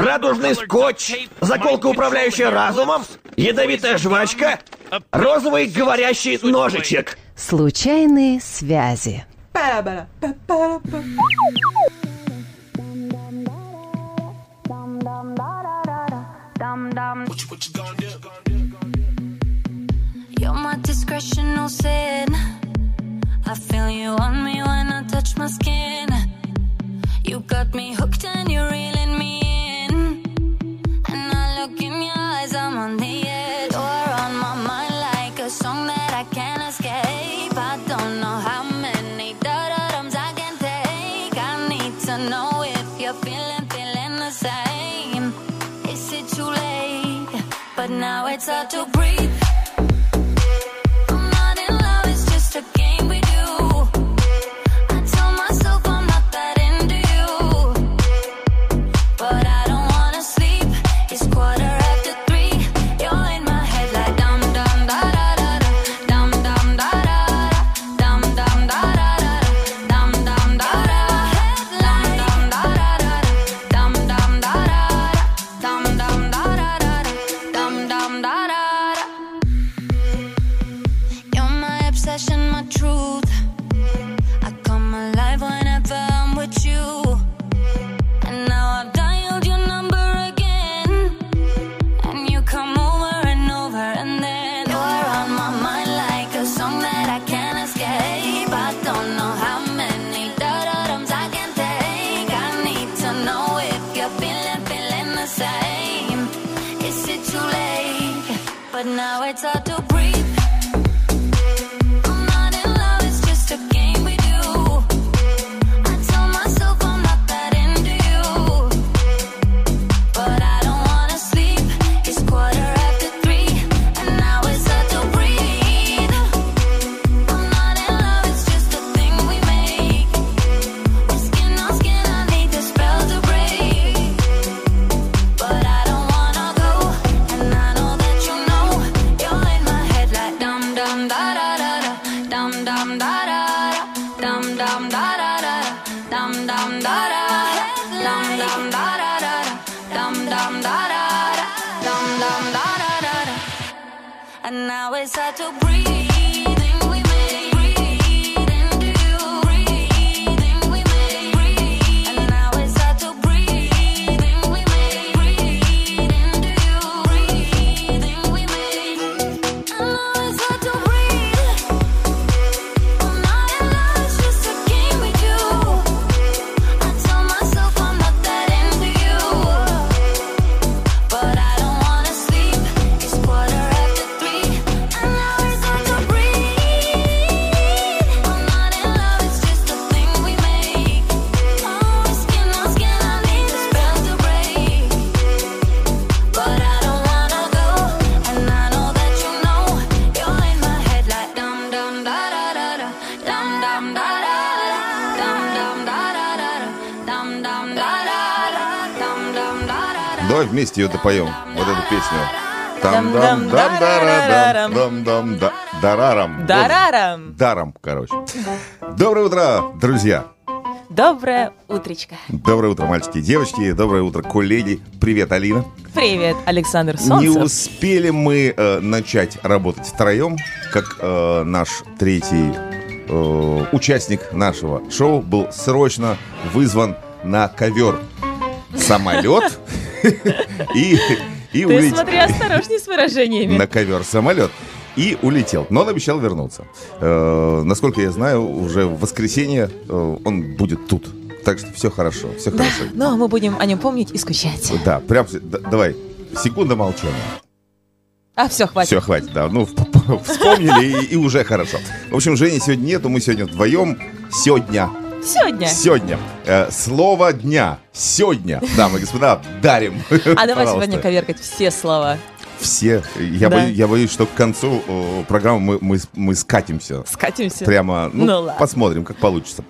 радужный скотч, заколка, управляющая разумом, ядовитая жвачка, розовый говорящий ножичек. Случайные связи. You're my discretion, no sin. I feel you on me when I touch my skin. You got me hooked and you're reeling now it's hard to breathe. Вместе ее допоем, вот эту песню. там дам дам дарам дам дам да дарарам Дарарам. даром, короче. Доброе утро, друзья. Доброе утречко. Доброе утро, мальчики и девочки. Доброе утро, коллеги. Привет, Алина. Привет, Александр Не Солнцев. успели мы э, начать работать втроем, как э, наш третий э, участник нашего шоу был срочно вызван на ковер самолет и, и Ты улетел смотри осторожней с выражениями. на ковер самолет и улетел. Но он обещал вернуться. Э, насколько я знаю, уже в воскресенье э, он будет тут. Так что все хорошо, все Да, хорошо. но мы будем о нем помнить и скучать. Да, прям да- давай. Секунда молчания. А, все, хватит. Все, хватит, да. Ну, вспомнили и, и уже хорошо. В общем, Жени сегодня нету, мы сегодня вдвоем. Сегодня. Сегодня. Сегодня. Э, слово дня. Сегодня, дамы и господа, дарим. А давай сегодня коверкать все слова. Все. Я, Да. боюсь, я боюсь, что к концу э, программы мы, мы, мы скатимся. Скатимся. Прямо, ну, Ну ладно. посмотрим, как получится.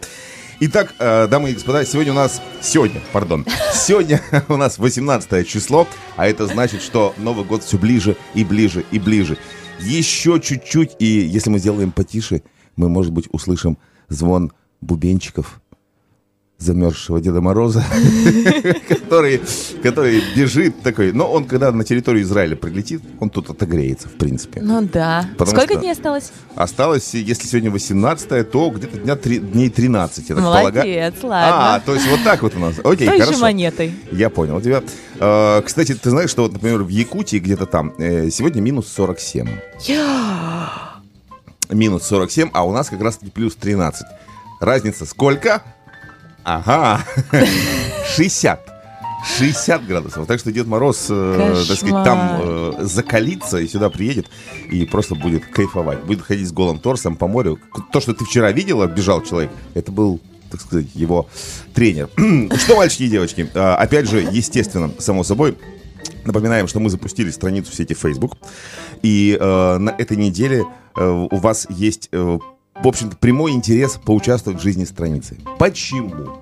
Итак, э, дамы и господа, сегодня у нас... Сегодня, пардон. Сегодня у нас 18 число, а это значит, что Новый год все ближе и ближе и ближе. Еще чуть-чуть, и если мы сделаем потише, мы, может быть, услышим звон бубенчиков. замерзшего Деда Мороза, который, который бежит такой. Но он, когда на территорию Израиля прилетит, он тут отогреется, в принципе. Ну да. Потому Сколько что- дней осталось? Осталось, если сегодня 18 то где-то дня три- дней 13, я так Молодец, полагаю. ладно. А, то есть вот так вот у нас. Окей, Той же хорошо. монетой. Я понял тебя. Э, Кстати, ты знаешь, что, вот, например, в Якутии где-то там э, сегодня минус 47. Минус 47, а у нас как раз-таки плюс 13. Разница сколько? Ага, 60. 60 градусов. Так что Дед Мороз, э, так сказать, там э, закалится и сюда приедет и просто будет кайфовать. Будет ходить с голым торсом по морю. То, что ты вчера видела, бежал человек, это был так сказать, его тренер. Что, мальчики и девочки, э, опять же, естественно, само собой, Напоминаем, что мы запустили страницу в сети Facebook. И э, на этой неделе э, у вас есть, э, в общем-то, прямой интерес поучаствовать в жизни страницы. Почему?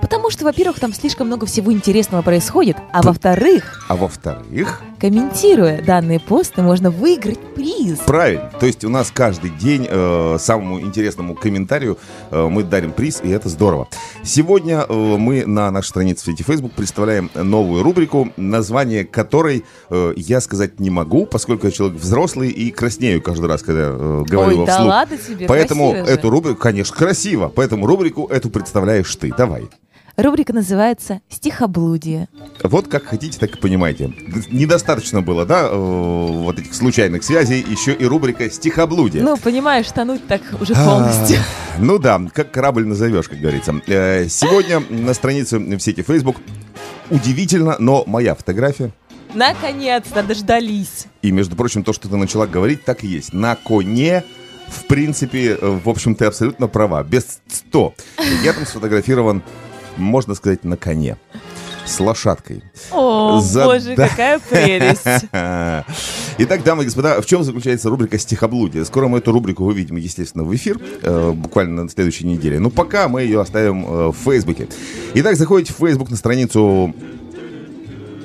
Потому что, во-первых, там слишком много всего интересного происходит, а во-вторых, А во-вторых, комментируя данные посты, можно выиграть приз. правильно. То есть у нас каждый день э, самому интересному комментарию э, мы дарим приз, и это здорово. Сегодня э, мы на нашей странице в сети Facebook представляем новую рубрику, название которой э, я сказать не могу, поскольку я человек взрослый и краснею каждый раз, когда э, говорю Ой, его да вслух. ладно тебе, Поэтому красиво же. эту рубрику, конечно, красиво. Поэтому рубрику эту представляешь ты. Давай. Рубрика называется «Стихоблудие». Вот как хотите, так и понимаете. Недостаточно было, да, э, вот этих случайных связей, еще и рубрика «Стихоблудие». Ну, понимаешь, тонуть так уже полностью. А, Ну да, как корабль назовешь, как говорится. Э, Сегодня на странице в сети Facebook удивительно, но моя фотография. Наконец-то дождались. И, между прочим, то, что ты начала говорить, так и есть. На коне, в принципе, э, в общем, ты абсолютно права. Без 100. Я там сфотографирован, можно сказать, на коне. С лошадкой. О, За- боже, да. какая прелесть. Итак, дамы и господа, в чем заключается рубрика «Стихоблудие»? Скоро мы эту рубрику выведем, естественно, в эфир, э, буквально на следующей неделе. Но пока мы ее оставим э, в Фейсбуке. Итак, заходите в Фейсбук на страницу...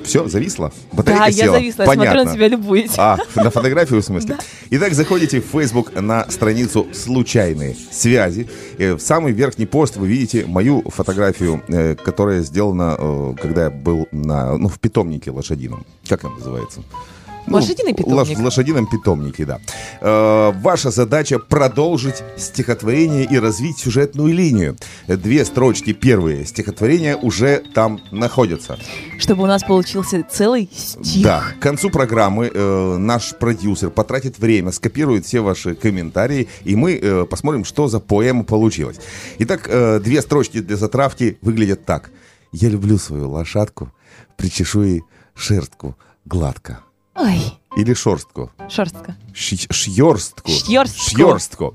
Все, зависло? Батарейка Да, я села? зависла, я смотрю Понятно. на тебя любуюсь. А, на фотографию в смысле? Итак, заходите в Facebook на страницу «Случайные связи». В самый верхний пост вы видите мою фотографию, э, которая сделана, э, когда я был на, ну, в питомнике лошадином. Как он называется? Ну, Лошадиный питомник? в лошадином питомнике, да. Э, ваша задача продолжить стихотворение и развить сюжетную линию. Две строчки первые стихотворения уже там находятся. Чтобы у нас получился целый стих. Да, к концу программы э, наш продюсер потратит время, скопирует все ваши комментарии, и мы э, посмотрим, что за поэма получилась. Итак, э, две строчки для затравки выглядят так. «Я люблю свою лошадку, причешу ей шерстку гладко». Ой, Или шерстку. шерстка. Щ- Шьерстку. Шьерстку. Шьерстку.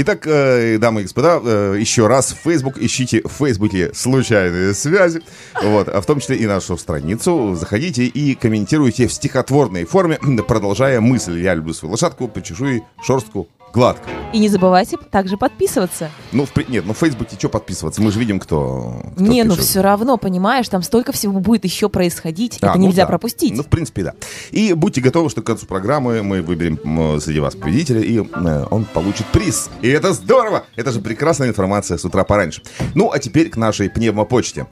Итак, э, дамы и господа, э, еще раз в Facebook ищите в Фейсбуке случайные связи, вот, а в том числе и нашу страницу. Заходите и комментируйте в стихотворной форме, продолжая мысль «Я люблю свою лошадку, причешу ей шерстку гладко». И не забывайте также подписываться. Ну, в, нет, ну в Фейсбуке что подписываться? Мы же видим, кто, кто не, ну пишет. все равно, понимаешь, там столько всего будет еще происходить. А, это ну нельзя да. пропустить. Ну, в принципе, да. И будьте готовы, что к концу программы мы выберем среди вас победителя, и э, он получит приз. И это здорово! Это же прекрасная информация с утра пораньше. Ну, а теперь к нашей пневмопочте.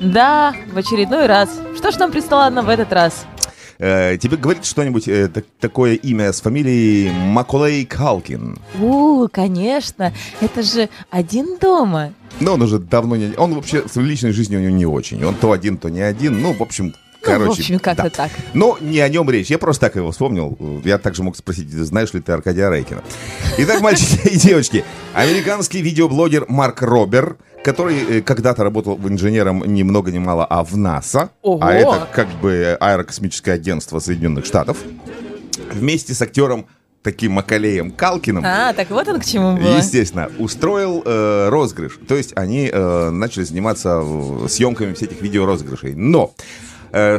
Да, в очередной раз. Что ж нам прислала в этот раз? Э, тебе говорит что-нибудь э, так- такое имя с фамилией Макулей Калкин? У, конечно, это же один дома. Но он уже давно не... Он вообще в личной жизни у него не очень. Он то один, то не один. Ну, в общем, короче... ну, в общем, как-то да. так. Но не о нем речь. Я просто так его вспомнил. Я также мог спросить, знаешь ли ты Аркадия Рейкина. Итак, мальчики и девочки, американский видеоблогер Марк Робер, который э, когда-то работал в инженером ни много ни мало, а в НАСА, Ого! а это как бы аэрокосмическое агентство Соединенных Штатов, вместе с актером таким Макалеем Калкиным, А, так вот он к чему было. Естественно, устроил э, розыгрыш. То есть они э, начали заниматься э, съемками всех этих видеорозыгрышей. Но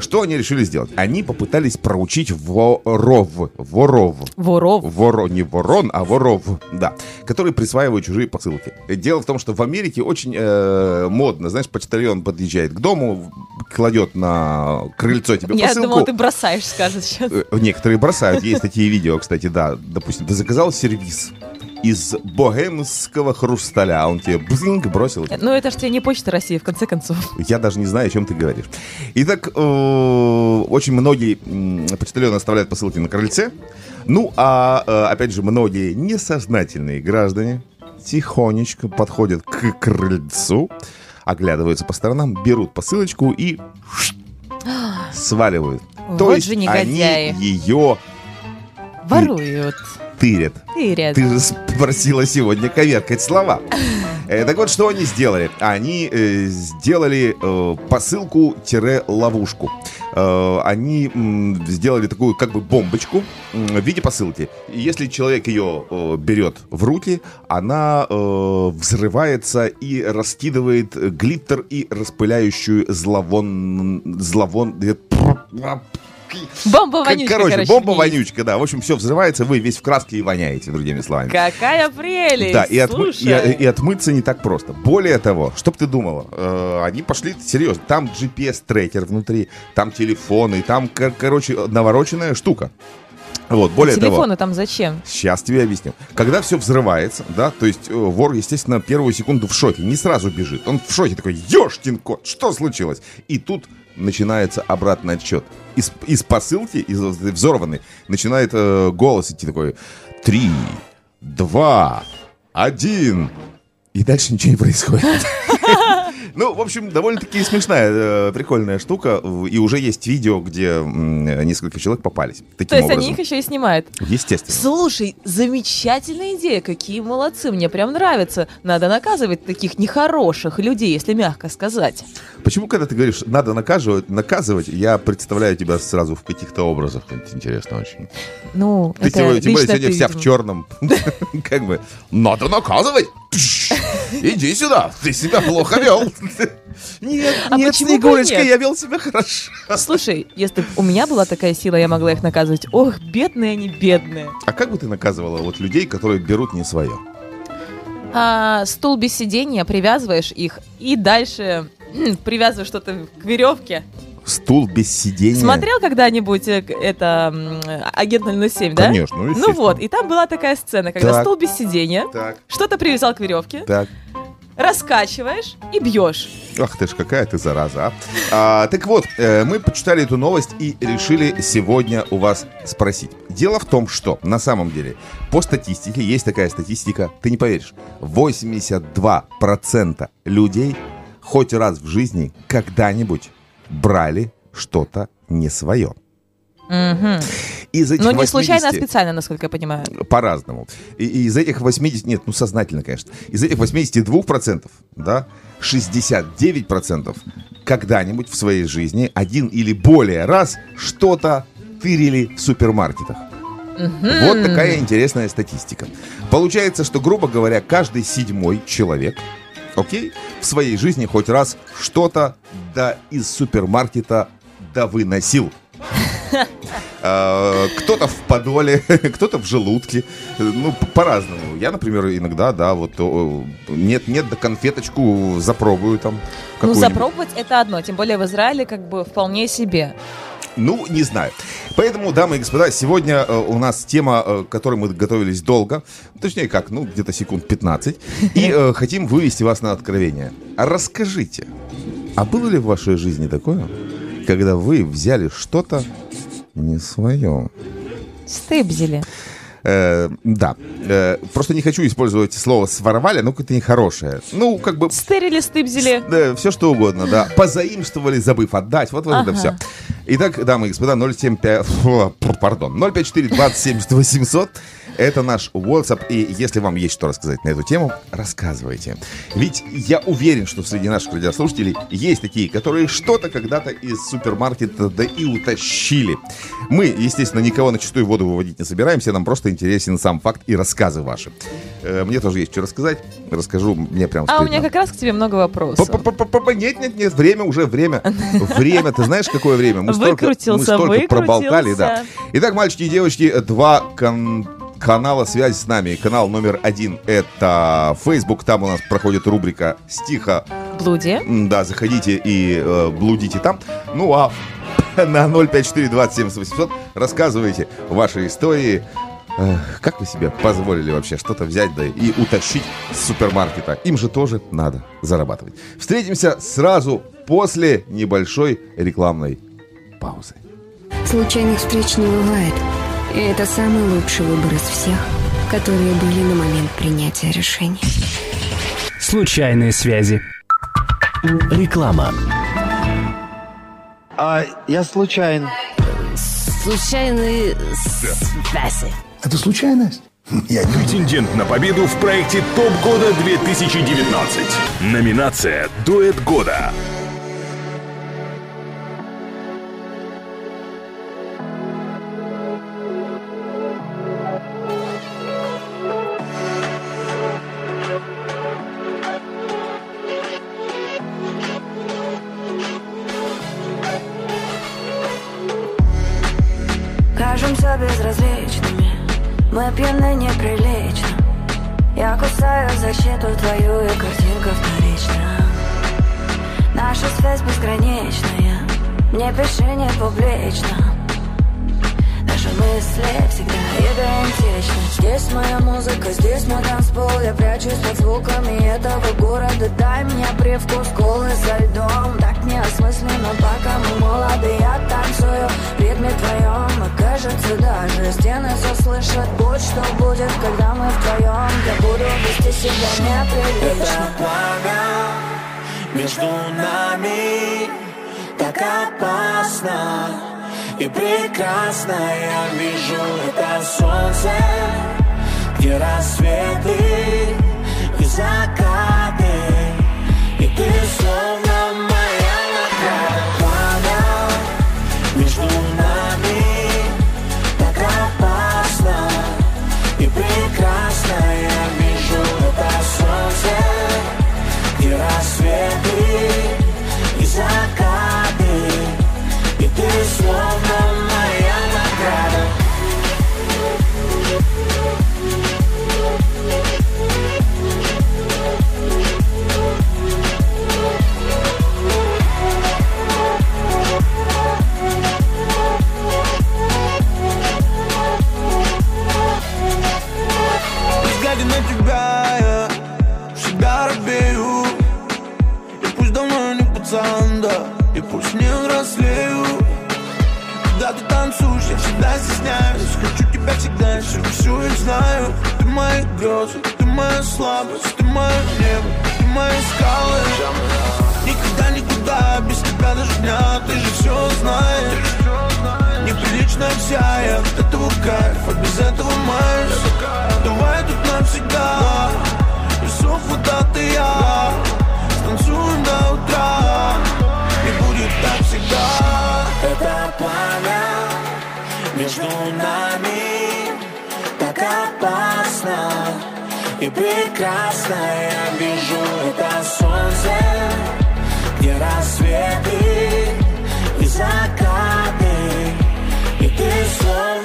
что они решили сделать? Они попытались проучить воров. Воров. Воров. Воро, не ворон, а воров, да, которые присваивают чужие посылки. Дело в том, что в Америке очень э, модно, знаешь, почтальон подъезжает к дому, кладет на крыльцо тебе Я посылку. думала, ты бросаешь, скажет сейчас. Э, Некоторые бросают. Есть такие видео, кстати, да. Допустим, ты заказал сервис. Из богемского хрусталя. А он тебе бзинг бросил. Ну, это ж тебе не почта России, в конце концов. Я даже не знаю, о чем ты говоришь. Итак, э, очень многие почтальоны оставляют посылки на крыльце. Ну, а э, опять же, многие несознательные граждане тихонечко подходят к крыльцу, оглядываются по сторонам, берут посылочку и сваливают. То Вот есть же негодяи. они ее Воруют. Тырят. Тырят. Ты же спросила сегодня коверкать слова. Э, так вот, что они сделали? Они э, сделали э, посылку-ловушку. Э, они м, сделали такую как бы бомбочку м, в виде посылки. Если человек ее э, берет в руки, она э, взрывается и раскидывает э, глиттер и распыляющую зловон... зловон... э, Бомба Как- вонючка, короче, короче, бомба есть. вонючка, да. В общем, все взрывается, вы весь в краске и воняете, другими словами. Какая прелесть! Да, и, отмы- и- и отмыться не так просто. Более того, что бы ты думала, э, они пошли серьезно. Там GPS-трекер внутри, там телефоны, там, кор- короче, навороченная штука. Вот, более того, Телефоны там зачем? сейчас тебе объясню. Когда все взрывается, да, то есть э, вор, естественно, первую секунду в шоке, не сразу бежит. Он в шоке такой, ешкин кот, что случилось? И тут начинается обратный отсчет. Из, из посылки, из взорванной, начинает э, голос идти такой, три, два, один. И дальше ничего не происходит. Ну, в общем, довольно-таки смешная, э, прикольная штука. И уже есть видео, где несколько человек попались. Таким То есть образом. они их еще и снимают. Естественно. Слушай, замечательная идея, какие молодцы, мне прям нравится. Надо наказывать таких нехороших людей, если мягко сказать. Почему, когда ты говоришь, надо наказывать, наказывать, я представляю тебя сразу в каких-то образах. Это интересно очень. Ну, Ты это тем, тем более сегодня ты, вся в черном. Как бы, надо наказывать. Иди сюда, ты себя плохо вел. Нет, А нет, Снегурочка, нет? я вел себя хорошо. Слушай, если бы у меня была такая сила, я могла их наказывать. Ох, бедные они, бедные. А как бы ты наказывала вот людей, которые берут не свое? А, стул без сидения, привязываешь их и дальше м, привязываешь что-то к веревке. Стул без сидения. Смотрел когда-нибудь э, это агент 007, да? Конечно, ну, Ну вот, и там была такая сцена, когда Так. стул без сидения, Так, что-то привязал к веревке, так. Раскачиваешь и бьешь. Ах ты ж, какая ты зараза, а. А, так вот, э, мы почитали эту новость и решили сегодня у вас спросить. Дело в том, что на самом деле по статистике, есть такая статистика, ты не поверишь, 82% людей хоть раз в жизни когда-нибудь брали что-то не свое. Мгм. Из этих Но не случайно, а 80 специально, насколько я понимаю. по-разному. И, и из этих 80, нет, ну сознательно, конечно, из этих 82%, да, 69% когда-нибудь в своей жизни один или более раз что-то тырили в супермаркетах. Вот такая интересная статистика. Получается, что, грубо говоря, каждый седьмой человек, окей, в своей жизни хоть раз что-то да из супермаркета да выносил. А, Кто-то в подоле, кто-то в желудке. Ну, по-разному. Я, например, иногда, да, вот нет-нет, да конфеточку запробую там. Ну, запробовать это одно, тем более в Израиле как бы вполне себе. Ну, не знаю. Поэтому, дамы и господа, сегодня э, у нас тема, э, к которой мы готовились долго, точнее как, ну, где-то секунд 15, и э, хотим вывести вас на откровение. А расскажите, а было ли в вашей жизни такое, когда вы взяли что-то не свое? Стыбзили. Э, да. Э, просто не хочу использовать слово «своровали», но это нехорошее. Ну, как бы... Стырили, стыбзили. Да, все что угодно, да. Позаимствовали, забыв отдать. Вот, вот это Ага. все. Итак, дамы и господа, 075... фу, Пардон. 054 270 800 это наш WhatsApp. И если вам есть что рассказать на эту тему, рассказывайте. Ведь я уверен, что среди наших радиослушателей есть такие, которые что-то когда-то из супермаркета да и утащили. Мы, естественно, никого на чистую воду выводить не собираемся. Нам просто интересен сам факт и рассказы ваши. Э, Мне тоже есть что рассказать. Расскажу, мне прям А у меня как раз к тебе много вопросов. Нет, нет, нет, время уже время. Время, ты знаешь, какое время? Мы столько, проболтали, да. Итак, мальчики и девочки, два кан- канала связи с нами. Канал номер один это Facebook, там у нас проходит рубрика «Стиха». Блуди. Да, заходите и э, блудите там. Ну а на 054 27 800 рассказывайте ваши истории как вы себе позволили вообще что-то взять да и утащить с супермаркета? Им же тоже надо зарабатывать. Встретимся сразу после небольшой рекламной паузы. Случайных встреч не бывает. И это самый лучший выбор из всех, которые были на момент принятия решения. Случайные связи. Реклама. А я случайно. Случайные связи. Это случайность? Я не Претендент на победу в проекте ТОП года 2019. Номинация «Дуэт года». Знаю Ты мои грезы, ты моя слабость Ты мое небо, ты мои скалы. Никогда никуда без тебя даже дня Ты же все знаешь. Неприлично вся я от этого кайф без этого майс Давай тут навсегда. Весов вода ты я. Станцуем до утра. И будет так всегда. Это пламя между нами опасно и прекрасно. Я вижу это солнце, где рассветы и закаты. И ты словно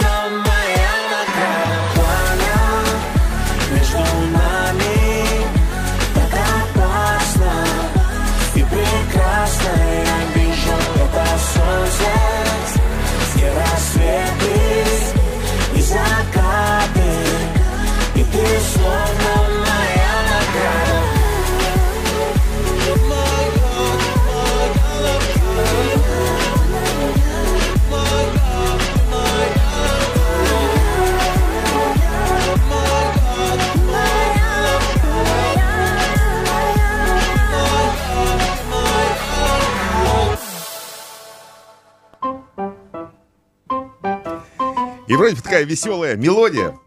И вроде бы такая веселая мелодия.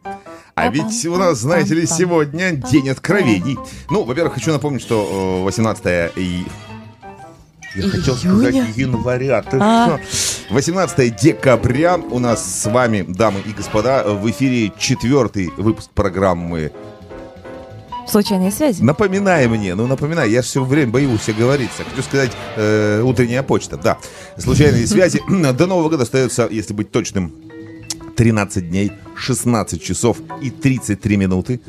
А ведь у нас, знаете ли, сегодня день откровений. Ну, во-первых, хочу напомнить, что э, 18 и... Я хотел сказать января. Ты А. что? 18 декабря у нас с вами, дамы и господа, в эфире четвертый выпуск программы Случайные связи. Напоминай мне, ну напоминай, я все время боюсь оговориться. Хочу сказать, э, утренняя почта, да. Случайные связи. До Нового года остается, если быть точным, 13 дней, 16 часов и 33 минуты.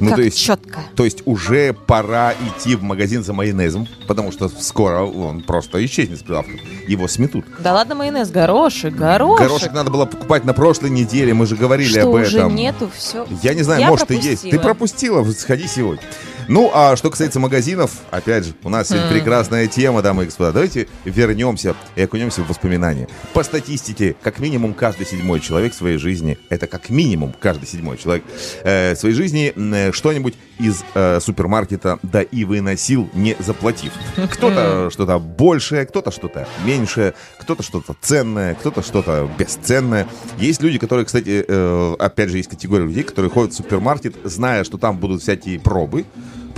Ну, как то есть, четко. то есть уже пора идти в магазин за майонезом, потому что скоро он просто исчезнет с прилавка. Его сметут. Да ладно майонез, горошек, горошек. Горошек надо было покупать на прошлой неделе, мы же говорили Что об уже этом. нету, все. Я не знаю, Я может и есть. Ты пропустила. пропустила, сходи сегодня. Ну, а что касается магазинов, опять же, у нас сегодня прекрасная тема, дамы и господа. Давайте вернемся и окунемся в воспоминания. По статистике, как минимум каждый седьмой человек в своей жизни, это как минимум каждый седьмой человек э, в своей жизни э, что-нибудь из э, супермаркета да и выносил, не заплатив. Кто-то что-то большее, кто-то что-то меньшее, кто-то что-то ценное, кто-то что-то бесценное. Есть люди, которые, кстати, э, опять же, есть категория людей, которые ходят в супермаркет, зная, что там будут всякие пробы,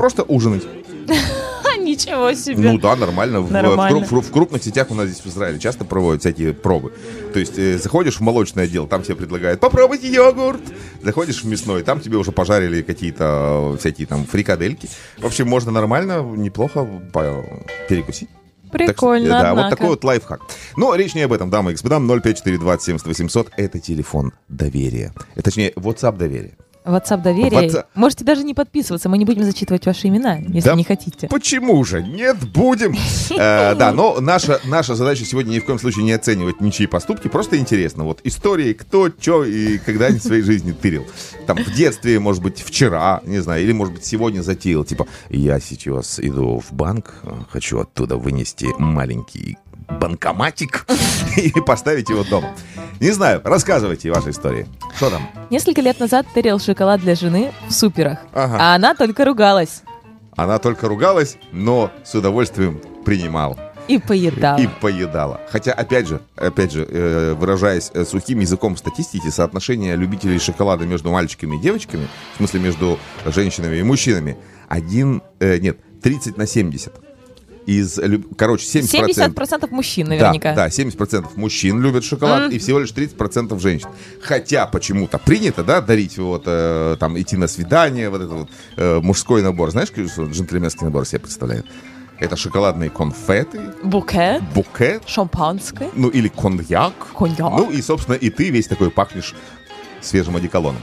просто ужинать. Ничего себе. Ну да, нормально. В- крупных сетях у нас здесь в Израиле часто проводят всякие пробы. То есть э, заходишь в молочное отдел, там тебе предлагают попробуйте йогурт. Заходишь в мясной, там тебе уже пожарили какие-то э, всякие там фрикадельки. В общем, можно нормально, неплохо перекусить. Так что, Прикольно, да, вот однако. такой вот лайфхак. Но речь не об этом, дамы и господа. 054270800 это телефон доверия. Э, Точнее, WhatsApp доверия. WhatsApp доверие. WhatsApp. Можете даже не подписываться, мы не будем зачитывать ваши имена, если Да не хотите. Почему же? Нет, будем. Э, Да, но наша, наша задача сегодня ни в коем случае не оценивать ничьи поступки. Просто интересно. Вот истории, кто, что и когда в своей жизни тырил. Там в детстве, может быть, вчера, не знаю, или, может быть, сегодня затеял. Типа, я сейчас иду в банк, э, хочу оттуда вынести маленький банкоматик и поставить его дома. Не знаю, рассказывайте ваши истории. Что там? Несколько лет назад тырил шоколад для жены в суперах, Ага. а она только ругалась Она только ругалась, но с удовольствием принимала. и поедала. И поедала. Хотя, опять же, опять же, э, выражаясь э, сухим языком статистики, соотношение любителей шоколада между мальчиками и девочками, в смысле между женщинами и мужчинами, один, э, нет, 30 на 70. Из, короче, 70%. 70% мужчин наверняка. Да, да, 70% мужчин любят шоколад Мгм. и всего лишь 30% женщин. Хотя почему-то принято, да, дарить вот, э, там, идти на свидание, вот этот вот э, мужской набор. Знаешь, джентльменский набор себе представляет? Это шоколадные конфеты, Букет, букет, шампанское, ну или коньяк. коньяк. Ну и, собственно, и ты весь такой пахнешь свежим одеколоном.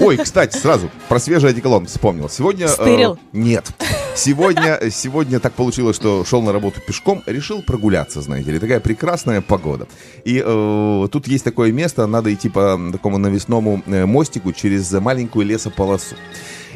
Ой, кстати, сразу про свежий одеколон вспомнил. Сегодня... э, Стырил? нет. Сегодня, сегодня так получилось, что шел на работу пешком, решил прогуляться, знаете ли. Такая прекрасная погода. И э, тут есть такое место, надо идти по такому навесному э, мостику через маленькую лесополосу.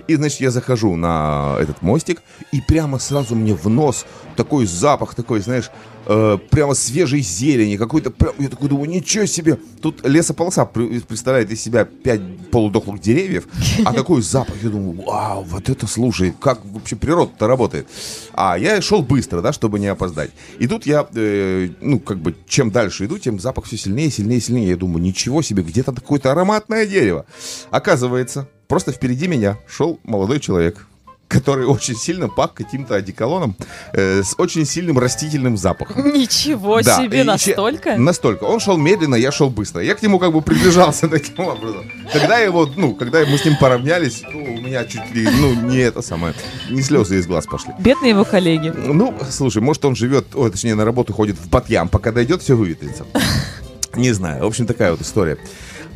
И, значит, я захожу на этот мостик, и прямо сразу мне в нос такой запах, такой, знаешь, э, прямо свежей зелени, какой-то прям, я такой думаю, ничего себе, тут лесополоса пр- представляет из себя пять полудохлых деревьев, а такой запах, я думаю, вау, вот это, слушай, как вообще природа-то работает. А я шел быстро, да, чтобы не опоздать. И тут я, э, ну, как бы, чем дальше иду, тем запах все сильнее, сильнее, сильнее. Я думаю, ничего себе, где-то какое-то ароматное дерево. Оказывается, просто впереди меня шел молодой человек, который очень сильно пах каким-то одеколоном э, с очень сильным растительным запахом. Ничего Да, себе, и настолько? Настолько. Он шел медленно, я шел быстро. Я к нему как бы приближался таким образом. Когда его, ну, когда мы с ним поравнялись, ну, у меня чуть ли, ну, не это самое, не слезы из глаз пошли. Бедные его коллеги. Ну, слушай, может он живет, ой, точнее, на работу ходит в Батьям, пока дойдет, все выветрится. Не знаю. В общем, такая вот история.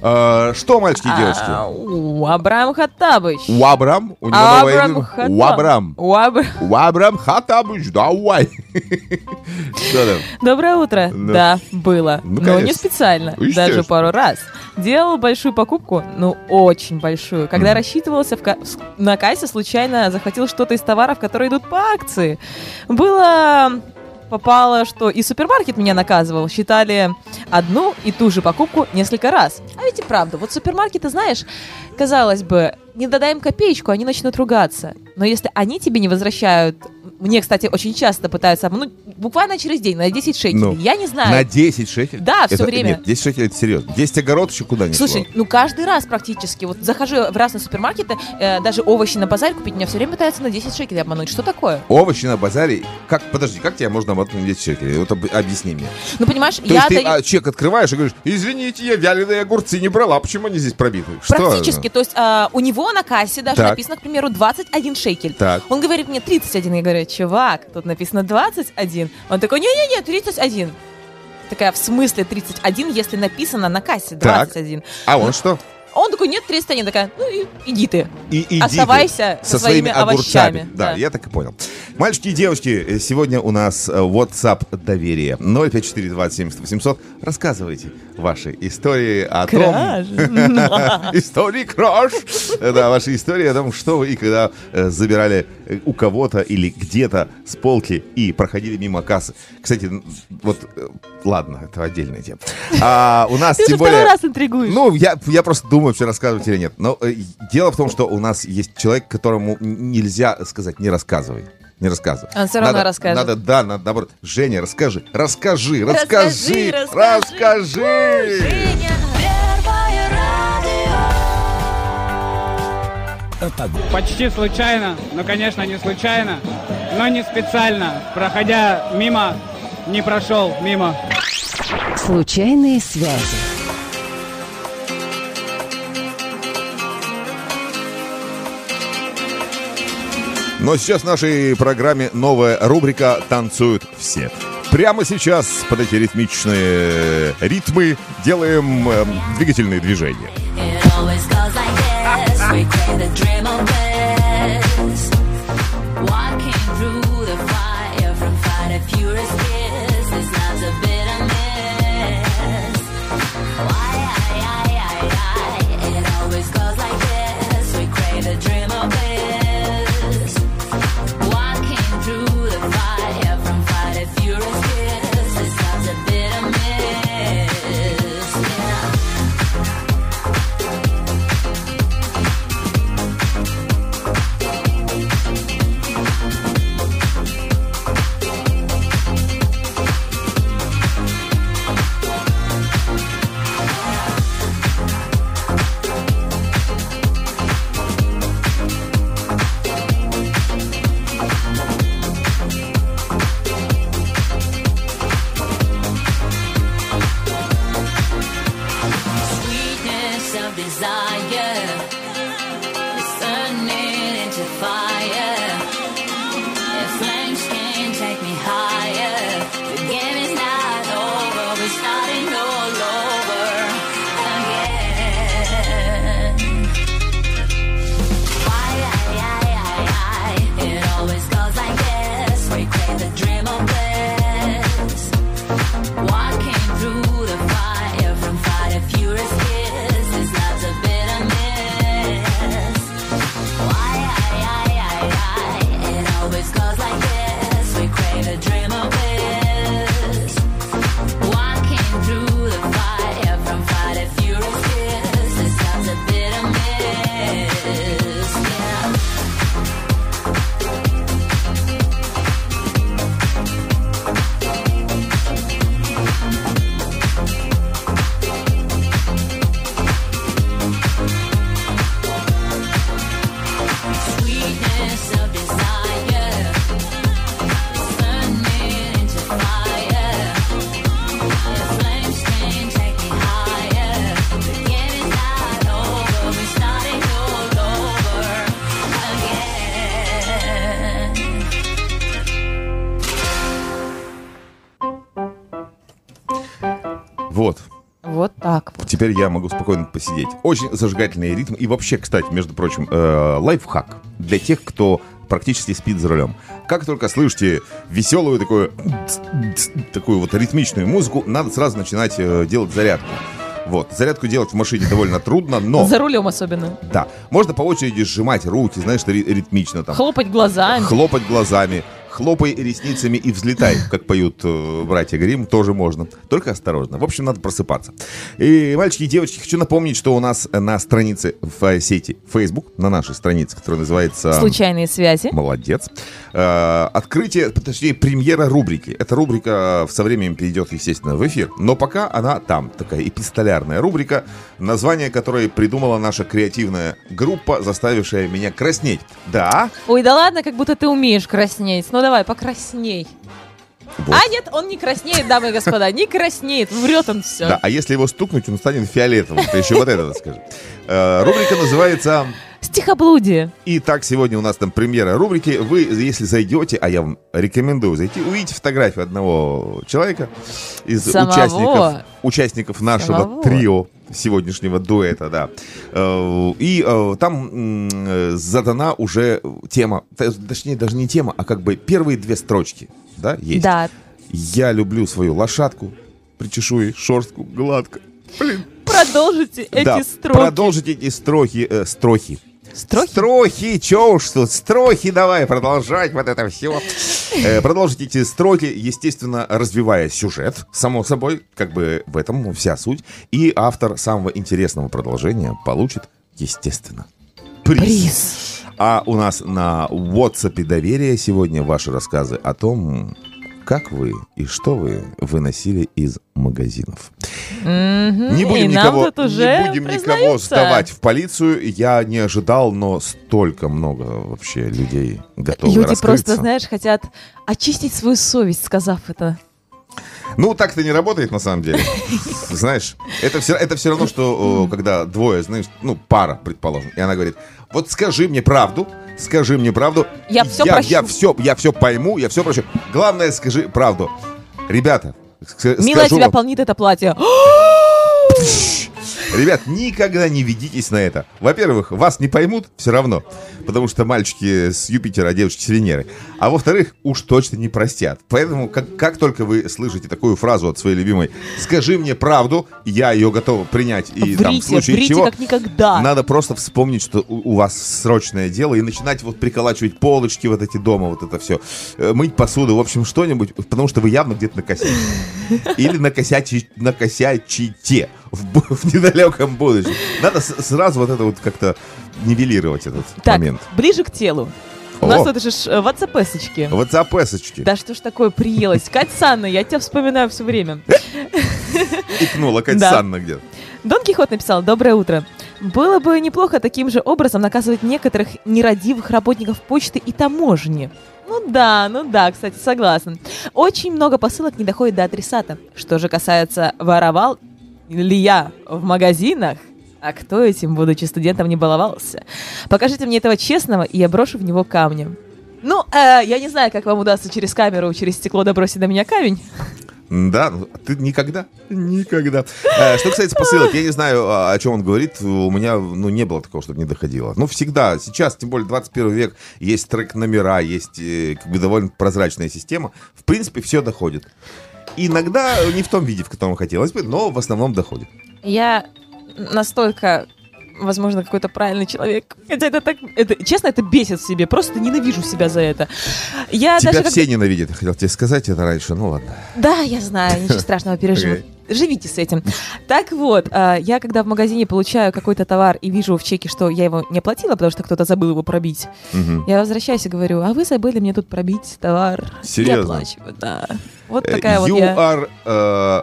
А, что, мальчики и девочки? А, у, Абрам Хаттабыч. Уабрам, у него новое Абрам имя. Хаттаб. Уабрам. Уабр- Уабрам Хатабыч, давай. Да-да. Доброе утро. Да. Да, было. Ну, но не специально. Естественно. Даже пару раз. Делал большую покупку, ну, очень большую. Когда рассчитывался в ка- на кассе, случайно захватил что-то из товаров, которые идут по акции. Было... Попало, что и супермаркет меня наказывал. Считали одну и ту же покупку несколько раз. А ведь и правда, вот супермаркеты, знаешь, казалось бы, не додай им копеечку, они начнут ругаться. Но если они тебе не возвращают... Мне, кстати, очень часто пытаются обмануть, буквально через день, на 10 шекелей. Ну, Я не знаю. На 10 шекелей? Да, всё Это- время. Нет, 10 шекелей это серьезно. 10 огород еще куда не Слушай, ну каждый раз практически. Вот захожу в разные супермаркеты, э, даже овощи на базаре купить, меня все время пытаются на 10 шекелей обмануть. Что такое? Овощи на базаре. Как, подожди, как тебя можно обмануть на 10 шекелей? Вот об- объясни мне. Ну, понимаешь, То я есть ты а, чек открываешь и говоришь, извините, я вяленые огурцы не брала, почему они здесь пробиты? Что? Практически. То есть а, у него на кассе даже Так. написано, к примеру, 21 шекель. Так. Он говорит мне 31. Я говорю, чувак, тут написано 21. Он такой, не-не-не, 31. Такая, в смысле 31, если написано на кассе Так. 21? А он что? Он такой, нет, 300 нет. Такая, ну и иди ты. И иди ты Оставайся со со своими огурцами. овощами. Да, я так и понял. Мальчики и девочки, э, сегодня у нас э, WhatsApp доверие 0542700. Рассказывайте ваши истории о Краж. том... Истории краш. Да, ваши истории о том, что вы и когда э, забирали у кого-то или где-то с полки и проходили мимо кассы. Кстати, вот, ладно, это отдельная тема. А у нас Ты тем более... раз интригуешь. Ну, я, я просто думаю, вообще рассказывать или нет. Но э, дело в том, что у нас есть человек, которому нельзя сказать «не рассказывай». Не рассказывай. Он всё равно Надо- расскажет. Надо, да, надо, наоборот. Женя, расскажи, расскажи, Расскажи, расскажи, расскажи. Почти случайно, но, конечно, не случайно, но не специально. Проходя мимо, не прошел мимо. Случайные связи. Но сейчас в нашей программе новая рубрика «Танцуют все». Прямо сейчас под эти ритмичные ритмы делаем эм, двигательные движения. Теперь я могу спокойно посидеть. Очень зажигательный ритм. И вообще, кстати, между прочим, э, лайфхак для тех, кто практически спит за рулем. Как только слышите веселую такую, такую вот ритмичную музыку, надо сразу начинать э, делать зарядку. Вот. Зарядку делать в машине довольно трудно, но... За рулем особенно. Да. Можно по очереди сжимать руки, знаешь, ри- ритмично там. Хлопать глазами. Хлопать глазами, хлопай ресницами и взлетай, как поют э, братья Грим, тоже можно. Только осторожно. В общем, надо просыпаться. И, мальчики и девочки, хочу напомнить, что у нас на странице в э, сети Facebook, на нашей странице, которая называется... Случайные связи. Молодец. Э, Открытие, точнее, премьера рубрики. Эта рубрика со временем перейдет, естественно, в эфир. Но пока она там, такая эпистолярная рубрика, название которой придумала наша креативная группа, заставившая меня краснеть. Да, Ой, да ладно, как будто ты умеешь краснеть. Ну давай, покрасней. Вот. А нет, он не краснеет, дамы и господа, не краснеет, врет он все. Да, а если его стукнуть, он станет фиолетовым. Ты еще вот это скажи. Э, Рубрика называется Стихоблудие. Итак, сегодня у нас там премьера рубрики. Вы, если зайдете, а я вам рекомендую зайти, увидите фотографию одного человека из Самого. участников, участников нашего Самого. трио. Сегодняшнего дуэта, да. Э, И э, там э, задана уже тема, точнее даже не тема, а как бы первые две строчки, да, есть. Да. Я люблю свою лошадку, причешу ей шерстку гладко. Блин. Продолжите эти да, строки. продолжите эти строхи, э, строхи. Строхи? Строхи, чё уж тут, строхи давай, продолжать вот это все. продолжите эти строки, естественно, развивая сюжет, само собой, как бы в этом вся суть. И автор самого интересного продолжения получит, естественно, приз. Приз. А у нас на WhatsApp доверия сегодня ваши рассказы о том, как вы и что вы выносили из магазинов. Мгм. Не будем, И никого, не будем никого сдавать в полицию. Я не ожидал, но столько много вообще людей готовы Люди раскрыться. просто, знаешь, хотят очистить свою совесть, сказав это. Ну, так-то не работает на самом деле. Знаешь, это все, это все равно, что когда двое, знаешь, ну, пара, предположим, и она говорит, вот скажи мне правду, скажи мне правду. Я всё я, прощу». я все, я все пойму, я все прощу. Главное, скажи правду. Ребята, Милая, скажу тебя вам, полнит это платье. Ребят, никогда не ведитесь на это. Во-первых, вас не поймут все равно, потому что мальчики с Юпитера, а девочки с Венеры. А во-вторых, уж точно не простят. Поэтому, как, как только вы слышите такую фразу от своей любимой, скажи мне правду, я ее готова принять. И там, в Врите, случае врите чего, как никогда. надо просто вспомнить, что у, у вас срочное дело, и начинать вот приколачивать полочки вот эти дома, вот это все. Мыть посуду, в общем, что-нибудь, потому что вы явно где-то накосячите. Или накосячи- накосячите в, в недалеком будущем. Надо сразу вот это вот как-то нивелировать этот Так, момент. ближе к телу. У О. нас тут же э, ватсапесочки. WhatsApp-эсочки. Да что ж такое приелось? Кать Санна, я тебя вспоминаю все время. Икнула Катя Да. Санна где-то. Дон Кихот написал «Доброе утро». Было бы неплохо таким же образом наказывать некоторых нерадивых работников почты и таможни. Ну да, ну да, кстати, согласен. Очень много посылок не доходит до адресата. Что же касается воровал ли я в магазинах, а кто этим, будучи студентом, не баловался? Покажите мне этого честного, и я брошу в него камнем. Ну, э, я не знаю, как вам удастся через камеру, через стекло добросить до меня камень. Да, ну, ты никогда? Никогда. Э, Что касается посылок, я не знаю, а, о чем он говорит. У меня ну, не было такого, чтобы не доходило. Ну, всегда, сейчас, тем более 21 век, есть трек-номера, есть э, как бы довольно прозрачная система. В принципе, все доходит. Иногда не в том виде, в котором хотелось бы, но в основном доходит. Я настолько, возможно, какой-то правильный человек. Хотя это так... Это, честно, это бесит в себе. Просто ненавижу себя за это. Я Тебя даже как- все ненавидят. Я хотел тебе сказать это раньше, ну ладно. Да, я знаю, ничего страшного, переживу. Окей. Живите с этим. Так вот, а, я когда в магазине получаю какой-то товар и вижу в чеке, что я его не оплатила, потому что кто-то забыл его пробить, Мгм. я возвращаюсь и говорю, а вы забыли мне тут пробить товар. Я Серьезно? оплачиваю, да. Вот Э, такая вот you я. are э,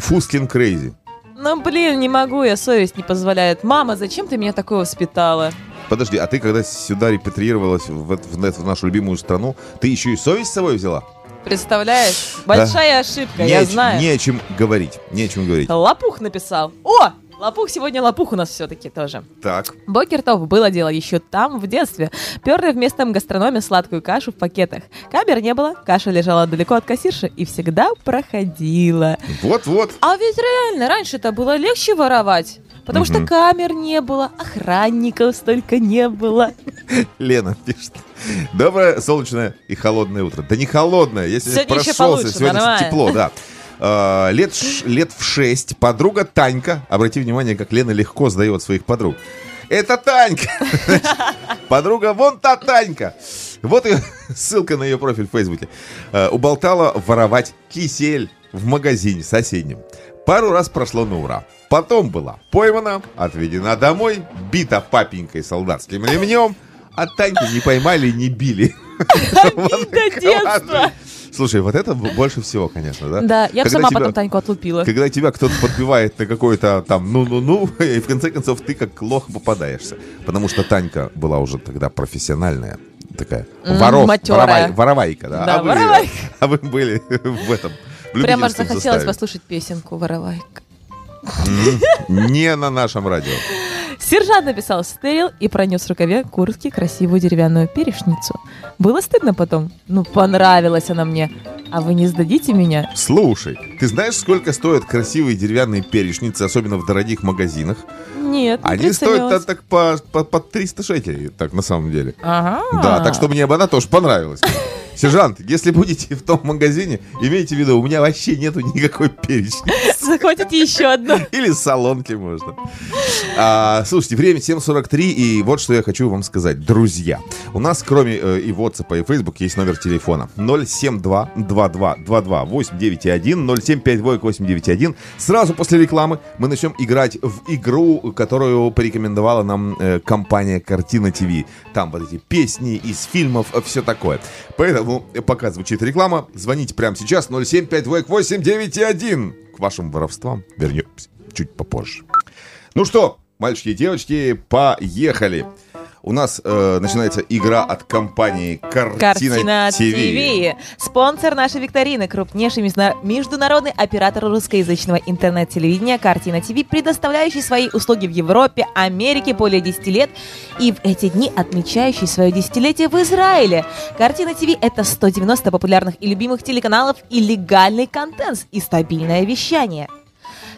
Фускин crazy. Ну, блин, не могу, я совесть не позволяет. Мама, зачем ты меня такое воспитала? Подожди, а ты когда сюда репатриировалась в, в в нашу любимую страну, ты еще и совесть с собой взяла? Представляешь? Большая ошибка, Не я знаю. Не о чем говорить, не о чем говорить. Лопух написал. О! Лопух сегодня лопух у нас все-таки тоже. Так. Бокертов было дело еще там, в детстве. Перли в местном гастрономе сладкую кашу в пакетах. Камер не было, каша лежала далеко от кассирши и всегда проходила. Вот-вот. А ведь реально, раньше это было легче воровать. Потому что Мгм. камер не было, охранников столько не было. Лена пишет. Доброе солнечное и холодное утро. Да не холодное, я сегодня, Сегодня прошелся, получше, сегодня нормально. тепло, да. А, лет, лет в шесть подруга Танька, обрати внимание, как Лена легко сдает своих подруг. Это Танька! Подруга, вон та Танька! Вот и ссылка на ее профиль в Фейсбуке. Э, Уболтала воровать кисель в магазине соседнем. Пару раз прошло на ура. Потом была поймана, отведена домой, бита папенькой солдатским ремнем, а Таньку не поймали и не били. Обида детства. Слушай, вот это больше всего, конечно, да? Да, я бы сама тебя- потом Таньку отлупила. Когда тебя кто-то подбивает на какой-то там ну-ну-ну, и в конце концов ты как лох попадаешься. Потому что Танька была уже тогда профессиональная такая. М, Воров, воровай- воровайка, да. Да, а, вы, воровайка. а вы были в этом в аж любительском захотелось составе. послушать песенку «Воровайка». Не на нашем радио. Сержант написал «Стерил» и пронес в рукаве куртки красивую деревянную перешницу. Было стыдно потом. Ну, понравилась она мне. А вы не сдадите меня? Слушай, ты знаешь, сколько стоят красивые деревянные перечницы, особенно в дорогих магазинах? Нет, не Они стоят так, так по, по, по 300 шекелей, так на самом деле. Ага. Да, так что мне бы она тоже понравилась. Сержант, если будете в том магазине, имейте в виду, у меня вообще нету никакой перечни. Захватите еще одну. Или салонки можно. А, слушайте, время 7.43, и вот что я хочу вам сказать. Друзья, у нас кроме э, и WhatsApp, и Facebook есть номер телефона 072-22-22-891, 075-891. Сразу после рекламы мы начнем играть в игру, которую порекомендовала нам э, компания Картина ТВ. Там вот эти песни из фильмов, все такое. Поэтому, э, пока звучит реклама, звоните прямо сейчас 075-891. К вашим воровствам вернемся чуть попозже. Ну что, мальчики и девочки, поехали. У нас э, начинается игра от компании Картина, Картина ТВ. ТВ. Спонсор нашей викторины, крупнейший международный оператор русскоязычного интернет-телевидения Картина ТВ, предоставляющий свои услуги в Европе, Америке более 10 лет и в эти дни отмечающий свое десятилетие в Израиле. Картина ТВ — это 190 популярных и любимых телеканалов и легальный контент и стабильное вещание.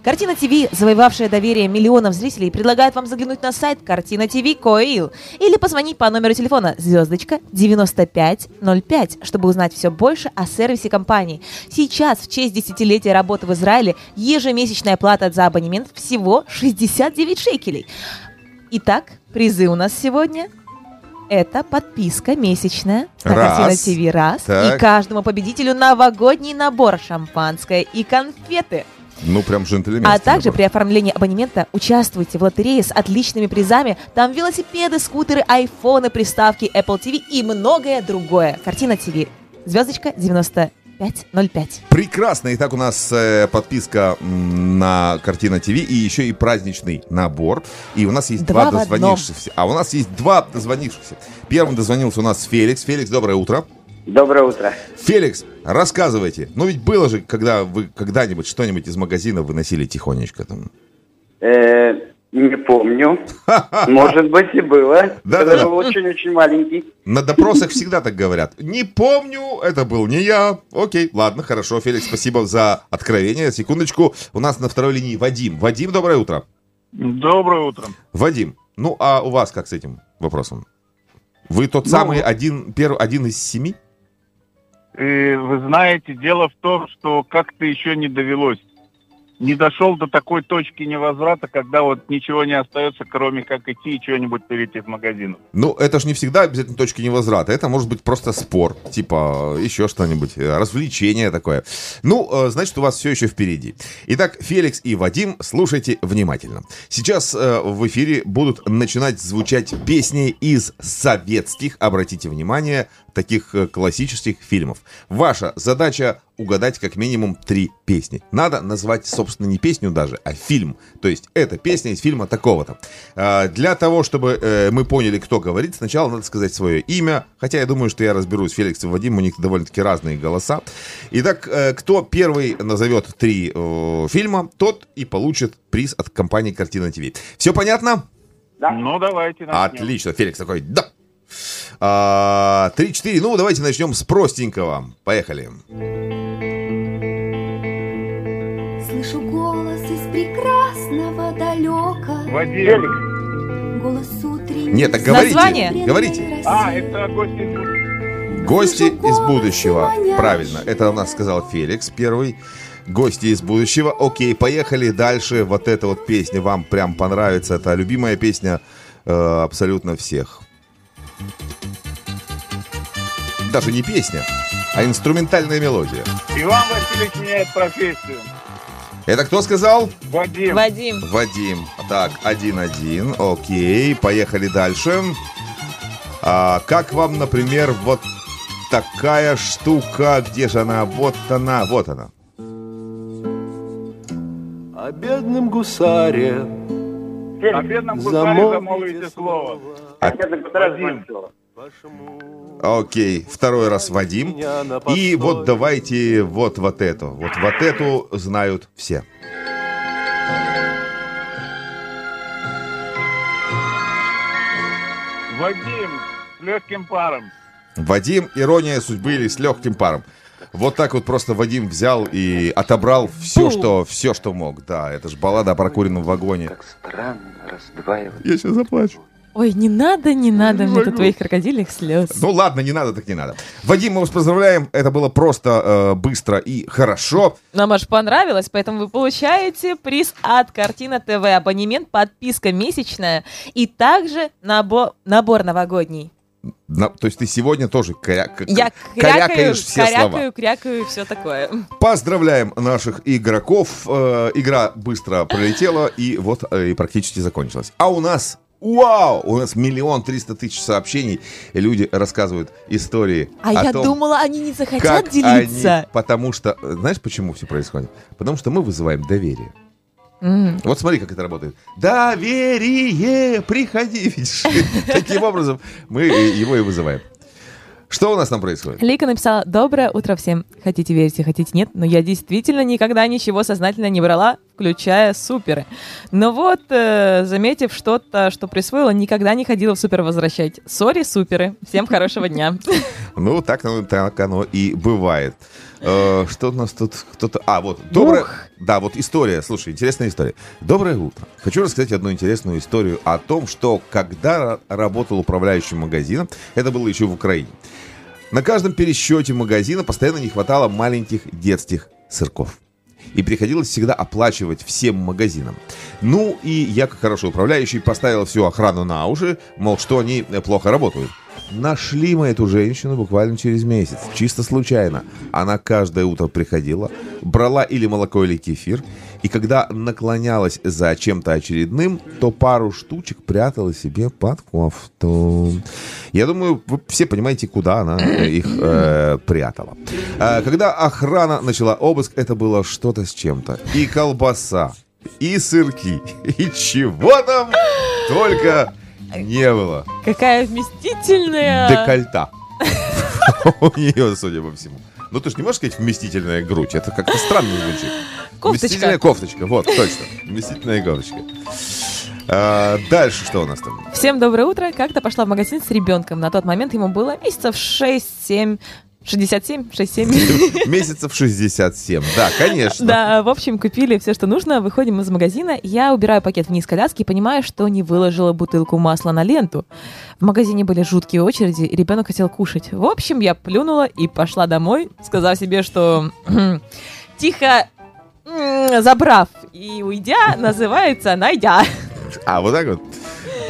Картина ТВ, завоевавшая доверие миллионов зрителей, предлагает вам заглянуть на сайт Картина ТВ Коил или позвонить по номеру телефона звездочка 9505, чтобы узнать все больше о сервисе компании. Сейчас, в честь десятилетия работы в Израиле, ежемесячная плата за абонемент всего 69 шекелей. Итак, призы у нас сегодня это подписка месячная на. Картина ТВ раз. Так. И каждому победителю новогодний набор шампанское и конфеты. Ну, прям джентльменский А также при оформлении абонемента участвуйте в лотерее с отличными призами. Там велосипеды, скутеры, айфоны, приставки Apple TV и многое другое. Картина ТВ. Звездочка 9505. Прекрасно. Итак, у нас э, подписка на Картина ТВ и еще и праздничный набор. И у нас есть Два два, дозвонившихся. А у нас есть два дозвонившихся. Первым дозвонился у нас Феликс. Феликс, доброе утро. Доброе утро. Феликс, рассказывайте. Ну ведь было же, когда вы когда-нибудь что-нибудь из магазина выносили тихонечко там. Э, не помню. Может быть и было. Да, да. был очень-очень маленький. На допросах всегда так говорят. Не помню, это был не я. Окей, ладно, хорошо. Феликс, спасибо за откровение. Секундочку. У нас на второй линии Вадим. Вадим, доброе утро. Доброе утро. Вадим, ну а у вас как с этим вопросом? Вы тот Ну, самый один, первый, один из семи? Вы знаете, дело в том, что как-то еще не довелось. Не дошел до такой точки невозврата, когда вот ничего не остается, кроме как идти и что-нибудь перейти в магазин. Ну, это же не всегда обязательно точка невозврата. Это может быть просто спор, типа еще что-нибудь, э, развлечение такое. Ну, э, значит, у вас все еще впереди. Итак, Феликс и Вадим, слушайте внимательно. Сейчас э, в эфире будут начинать звучать песни из советских, обратите внимание, таких классических фильмов. Ваша задача угадать как минимум три песни. Надо назвать, собственно, не песню даже, а фильм. То есть это песня из фильма такого-то. А, Для того, чтобы э, мы поняли, кто говорит, сначала надо сказать свое имя. Хотя я думаю, что я разберусь, Феликс и Вадим, у них довольно-таки разные голоса. Итак, э, кто первый назовет три фильма, тот и получит приз от компании Картина ТВ. Все понятно? Ну, давайте начнем. Отлично. Феликс такой, да. А, Три-четыре. Ну, давайте начнем с простенького. Поехали. Слышу голос из прекрасного далека. Вадим. Голос утренний. Нет, так говорите. Говорите. А, это гости из будущего. Гости из будущего. Правильно. Это у нас сказал Феликс первый. Гости из будущего. Окей, поехали дальше. Вот эта вот песня вам прям понравится. Это любимая песня э, абсолютно всех. Даже не песня, а инструментальная мелодия. Иван Васильевич меняет профессию. Это кто сказал? Вадим. Вадим. Вадим. Так, один-один. Окей, поехали дальше. А, как вам, например, вот такая штука? Где же она? Вот она, вот она. О бедном гусаре О бедном гусаре Замолвите замолвите слово. А- Вадим. Окей, второй раз Вадим. И вот давайте вот вот эту. Вот вот эту знают все. Вадим с легким паром. Вадим, ирония судьбы или с легким паром. Вот так вот просто Вадим взял и отобрал все, Бу. что, все, что мог. Да, это же баллада о прокуренном вагоне. Странно раздваивать. Я сейчас заплачу. Ой, не надо, не надо мне тут твоих крокодильных слез. Ну ладно, не надо, так не надо. Вадим, мы вас поздравляем. Это было просто э, быстро и хорошо. Нам аж понравилось, поэтому вы получаете приз от Картина ТВ, абонемент, подписка месячная и также набор, набор новогодний. На- то есть ты сегодня тоже коря- к- Я корякаешь крякаю, все корякаю, слова. крякаю и все такое. Поздравляем наших игроков. Э, игра быстро пролетела и вот э, и практически закончилась. А у нас, вау, у нас миллион триста тысяч сообщений. Люди рассказывают истории А о я том, думала, они не захотят как делиться. они... Потому что, знаешь, почему все происходит? Потому что мы вызываем доверие. М. Вот смотри, как это работает. Доверие, приходи. Видишь? Таким образом мы его и вызываем. Что у нас там происходит? Лика написала «Доброе утро всем. Хотите верьте, хотите нет, но я действительно никогда ничего сознательно не брала, включая суперы. Но вот, э, заметив что-то, что присвоила, никогда не ходила в супер возвращать. Сори, суперы. Всем хорошего дня». Ну, так, оно- так оно и бывает. Э, Что у нас тут кто-то... А, вот, доброе... Да, вот история, слушай, интересная история. Доброе утро. Хочу рассказать одну интересную историю о том, что когда ра- работал управляющим магазином, это было еще в Украине, на каждом пересчете магазина постоянно не хватало маленьких детских сырков. И приходилось всегда оплачивать всем магазинам. Ну, и я, как хороший управляющий, поставил всю охрану на уши, мол, что они э, плохо работают. Нашли мы эту женщину буквально через месяц, чисто случайно. Она каждое утро приходила, брала или молоко, или кефир, и когда наклонялась за чем-то очередным, то пару штучек прятала себе под кофту. Я думаю, вы все понимаете, куда она э, их э, прятала. А когда охрана начала обыск, это было что-то с чем-то. И колбаса, и сырки, и чего там только не было. Какая вместительная. Декольта. У нее, судя по всему. Ну, ты же не можешь сказать вместительная грудь. Это как-то странно звучит. Кофточка. Вместительная кофточка. Вот, точно. Вместительная кофточка. А, дальше что у нас там? Всем доброе утро. Как-то пошла в магазин с ребенком. На тот момент ему было месяцев 6-7... 67, 6-7. Месяцев 67. Да, конечно. Да, в общем, купили все, что нужно, выходим из магазина. Я убираю пакет вниз коляски и понимаю, что не выложила бутылку масла на ленту. В магазине были жуткие очереди, и ребенок хотел кушать. В общем, я плюнула и пошла домой, сказав себе, что тихо забрав и уйдя, называется найдя. А, вот так вот?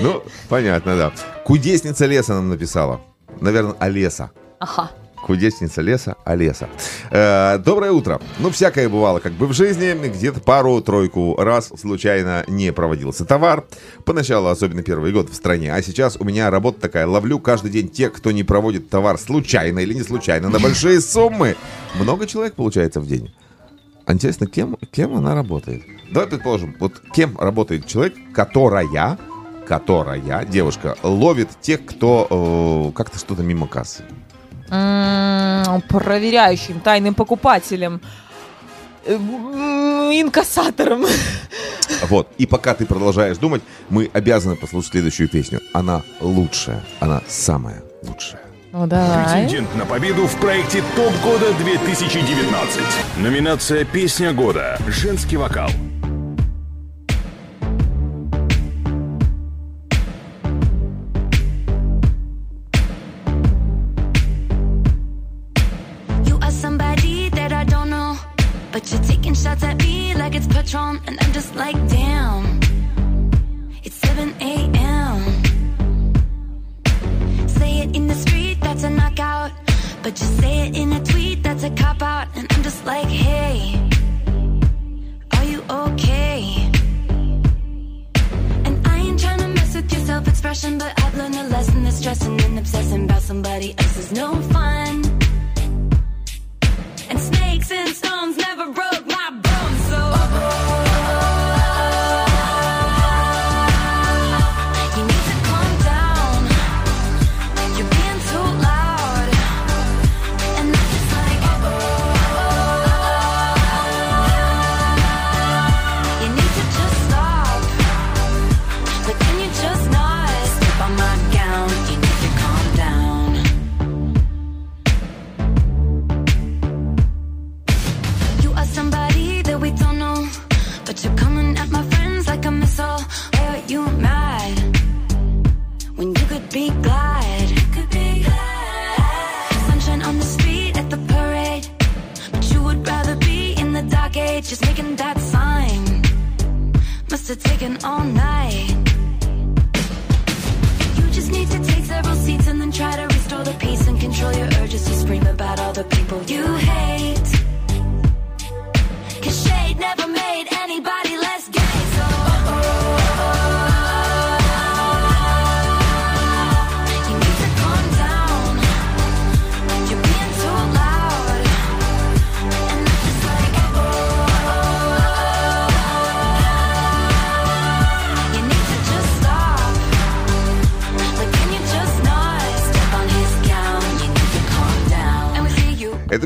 Ну, понятно, да. Кудесница леса нам написала. Наверное, Олеса. Ага. Кудесница леса, Олеса. Э, доброе утро. Ну, всякое бывало, как бы в жизни, где-то пару-тройку раз случайно не проводился товар. Поначалу, особенно первый год в стране. А сейчас у меня работа такая. Ловлю каждый день тех, кто не проводит товар случайно или не случайно на большие суммы. Много человек получается в день. А Интересно, кем, кем она работает? Давай предположим, вот кем работает человек, которая, которая, девушка, ловит тех, кто э, как-то что-то мимо кассы. Проверяющим, тайным покупателем, э, инкассатором. Вот. И пока ты продолжаешь думать, мы обязаны послушать следующую песню. Она лучшая. Она самая лучшая. Ну давай. Претендент на победу в проекте ТОП года 2019. Номинация «Песня года». Женский вокал. Patron, and I'm just like, damn.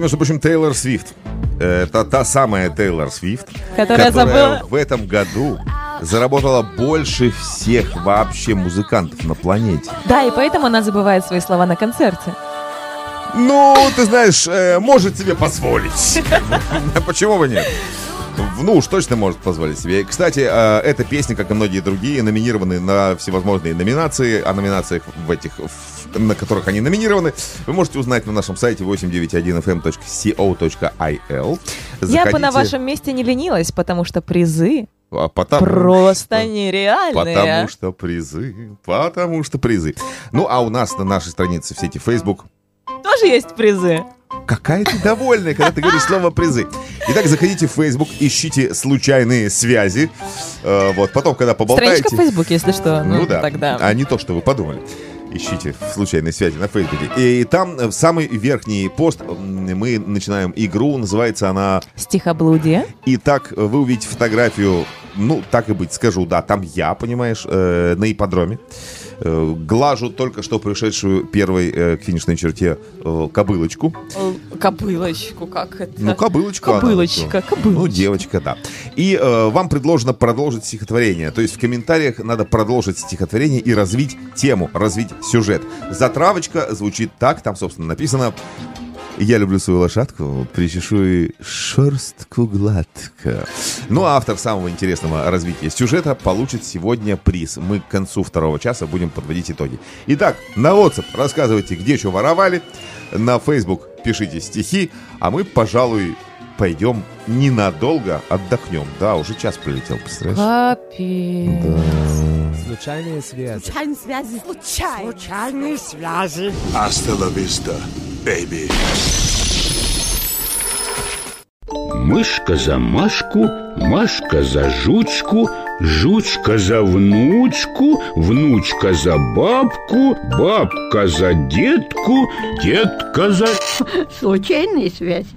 Между прочим, Тейлор Свифт. Это та самая Тейлор Свифт, Которая забыла- в этом году заработала больше всех вообще музыкантов на планете. Да, и поэтому она забывает свои слова на концерте. Ну, ты знаешь, э, может себе позволить. Почему бы нет? Ну, уж точно может позволить себе. Кстати, э, эта песня, как и многие другие, номинированы на всевозможные номинации. О номинациях в этих, в- на которых они номинированы, вы можете узнать на нашем сайте 891fm.co.il. Я бы на Заходите, вашем месте не ленилась, потому что призы а, потому просто что- нереальные. Потому что призы, потому что призы. Ну, а у нас на нашей странице в сети Facebook Тоже есть призы. Какая ты довольная, когда ты говоришь слово призы. Итак, заходите в Facebook, ищите случайные связи. Э, вот, потом, когда поболтаете... Страничка в Фейсбуке, если что. Ну, Ну да, тогда. а не то, что вы подумали. Ищите в случайной связи на Фейсбуке. И там э, в самый верхний пост мы начинаем игру, называется она Стихоблудие. и так вы увидите фотографию, ну, так и быть, скажу, да, там я, понимаешь, э, на ипподроме. Э, глажу только что пришедшую первой э, к финишной черте э, кобылочку. Кобылочку, как это? Ну, кобылочка. она, Кобылочка, ну, кобылочка. Ну, девочка, да. И э, вам предложено продолжить стихотворение. То есть в комментариях надо продолжить стихотворение и развить тему, развить сюжет. Затравочка звучит так, там, собственно, написано «Я люблю свою лошадку, причешу ей шерстку гладко». Ну, а автор самого интересного развития сюжета получит сегодня приз. Мы к концу второго часа будем подводить итоги. Итак, на WhatsApp рассказывайте, где что воровали. На Facebook пишите стихи, а мы, пожалуй, пойдем ненадолго отдохнем. Да, уже час прилетел, представляешь? Капец. Случайные связи. Случайные связи. Случайные. Случайные связи. Hasta baby. Мышка за Машку, Машка за жучку, жучка за внучку, внучка за бабку, бабка за детку, детка за... Случайные связи.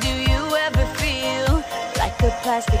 Do you ever feel like a plastic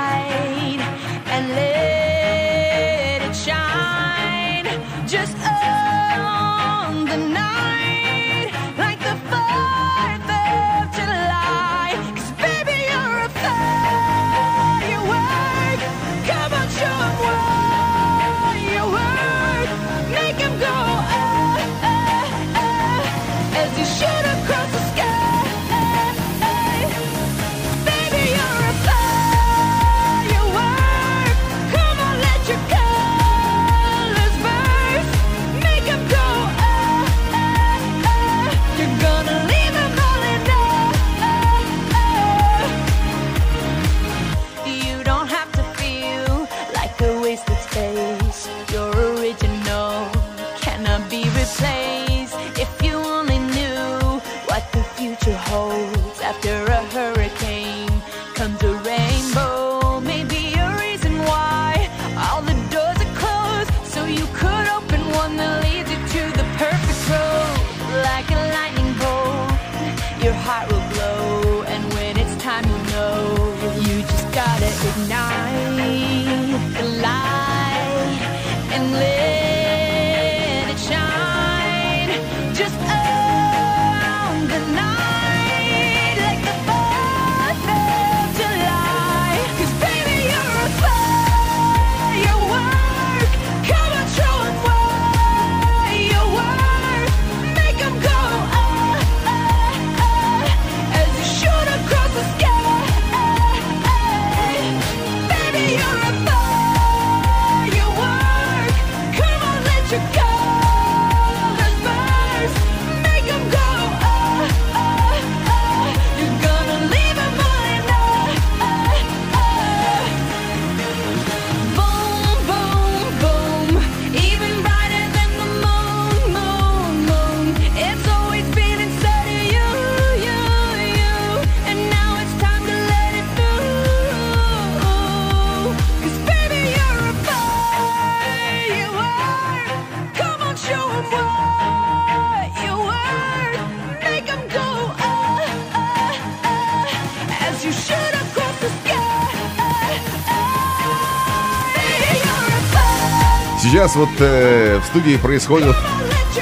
Сейчас вот э, в студии происходят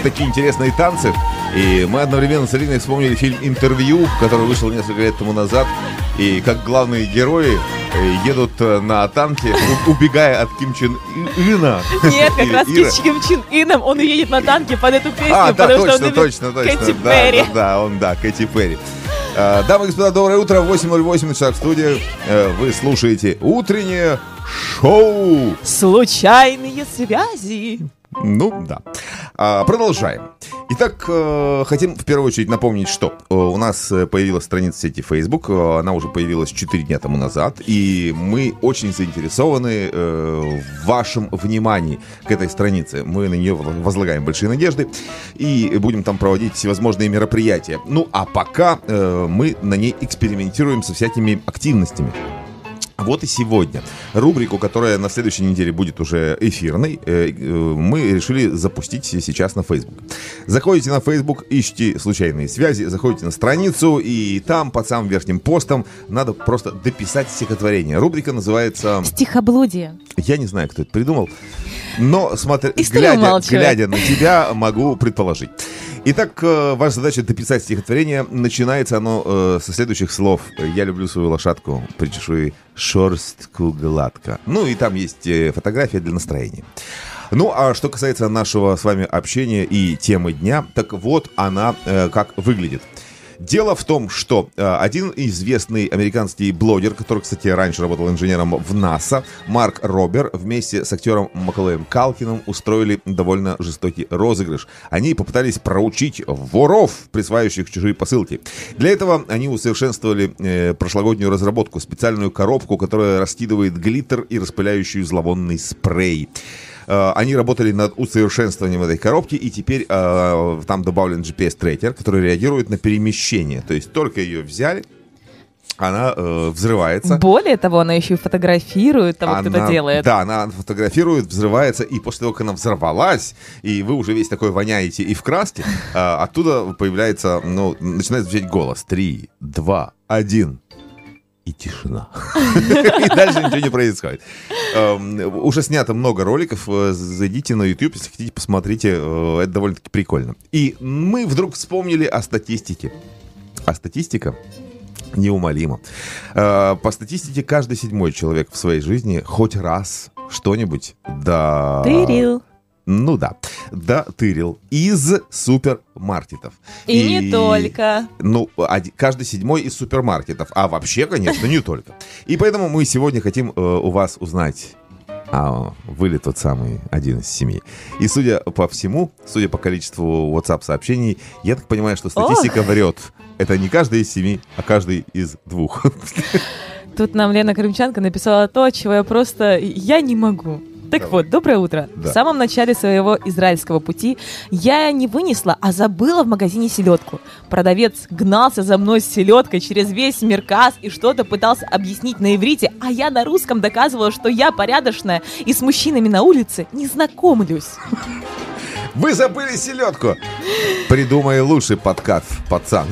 такие интересные танцы. И мы одновременно с Алиной вспомнили фильм «Интервью», который вышел несколько лет тому назад. И как главные герои э, едут э, на танке, убегая от Ким Чен Ына. Нет, как раз Ира. с Ким Чен Ином он едет на танке под эту песню, А, да, потому что точно, он точно, точно. Кэти да, Перри. да, да, он, да, Кэти Перри. А, Дамы и господа, доброе утро. 8.08 на часах в студии. Э, Вы слушаете утреннее шоу. Случайные связи. Ну, да. А, продолжаем. Итак, э, хотим в первую очередь напомнить, что э, у нас э, появилась страница сети Facebook, э, она уже появилась 4 дня тому назад, и мы очень заинтересованы э, в вашем внимании к этой странице. Мы на нее возлагаем большие надежды и будем там проводить всевозможные мероприятия. Ну, а пока э, мы на ней экспериментируем со всякими активностями. Вот и сегодня рубрику, которая на следующей неделе будет уже эфирной, э, э, мы решили запустить сейчас на Facebook. Заходите на Facebook, ищите случайные связи, заходите на страницу, и там под самым верхним постом надо просто дописать стихотворение. Рубрика называется... Стихоблудие. Я не знаю, кто это придумал, но смотря, И стою глядя, глядя на тебя, могу предположить. Итак, э, ваша задача дописать стихотворение. Начинается оно э, со следующих слов. «Я люблю свою лошадку, причешу ей шерстку гладко». Ну и там есть э, фотография для настроения. Ну, а что касается нашего с вами общения и темы дня, так вот она э, как выглядит. Дело в том, что э, один известный американский блогер, который, кстати, раньше работал инженером в НАСА, Марк Робер, вместе с актером Макалеем Калкиным устроили довольно жестокий розыгрыш. Они попытались проучить воров, присваивающих чужие посылки. Для этого они усовершенствовали э, прошлогоднюю разработку, специальную коробку, которая раскидывает глиттер и распыляющую зловонный спрей. Э, Они работали над усовершенствованием этой коробки, и теперь э, там добавлен GPS-трекер, который реагирует на перемещение. То есть только ее взяли, она э, взрывается. Более того, она еще и фотографирует того, кто это Она- делает. Да, она фотографирует, взрывается, и после того, как она взорвалась, и вы уже весь такой воняете и в краске, а, оттуда появляется, ну, начинает звучать голос. Три, два, один. И тишина. И дальше ничего не происходит. Эм, Уже снято много роликов. э, Зайдите на YouTube, если хотите, посмотрите. э, Это довольно-таки прикольно. И мы вдруг вспомнили о статистике. А статистика неумолимо. Э, По статистике, каждый седьмой человек в своей жизни хоть раз что-нибудь да... Тырил. Ну да, да, тырил из супермаркетов. И не только. Ну, оди- каждый седьмой из супермаркетов. А вообще, конечно, не только. И поэтому мы сегодня хотим э, у вас узнать, а вы ли тот самый один из семи. И судя по всему, судя по количеству WhatsApp-сообщений, я так понимаю, что статистика врет. Это не каждый из семи, а каждый из двух. Тут нам Лена Крымчанка написала то, чего я просто... Я не могу. Так вот, доброе утро. Да. В самом начале своего израильского пути я не вынесла, а забыла в магазине селедку. Продавец гнался за мной с селедкой через весь Мерказ и что-то пытался объяснить на иврите, а я на русском доказывала, что я порядочная и с мужчинами на улице не знакомлюсь. Вы забыли селедку! Придумай лучший подкат, пацан.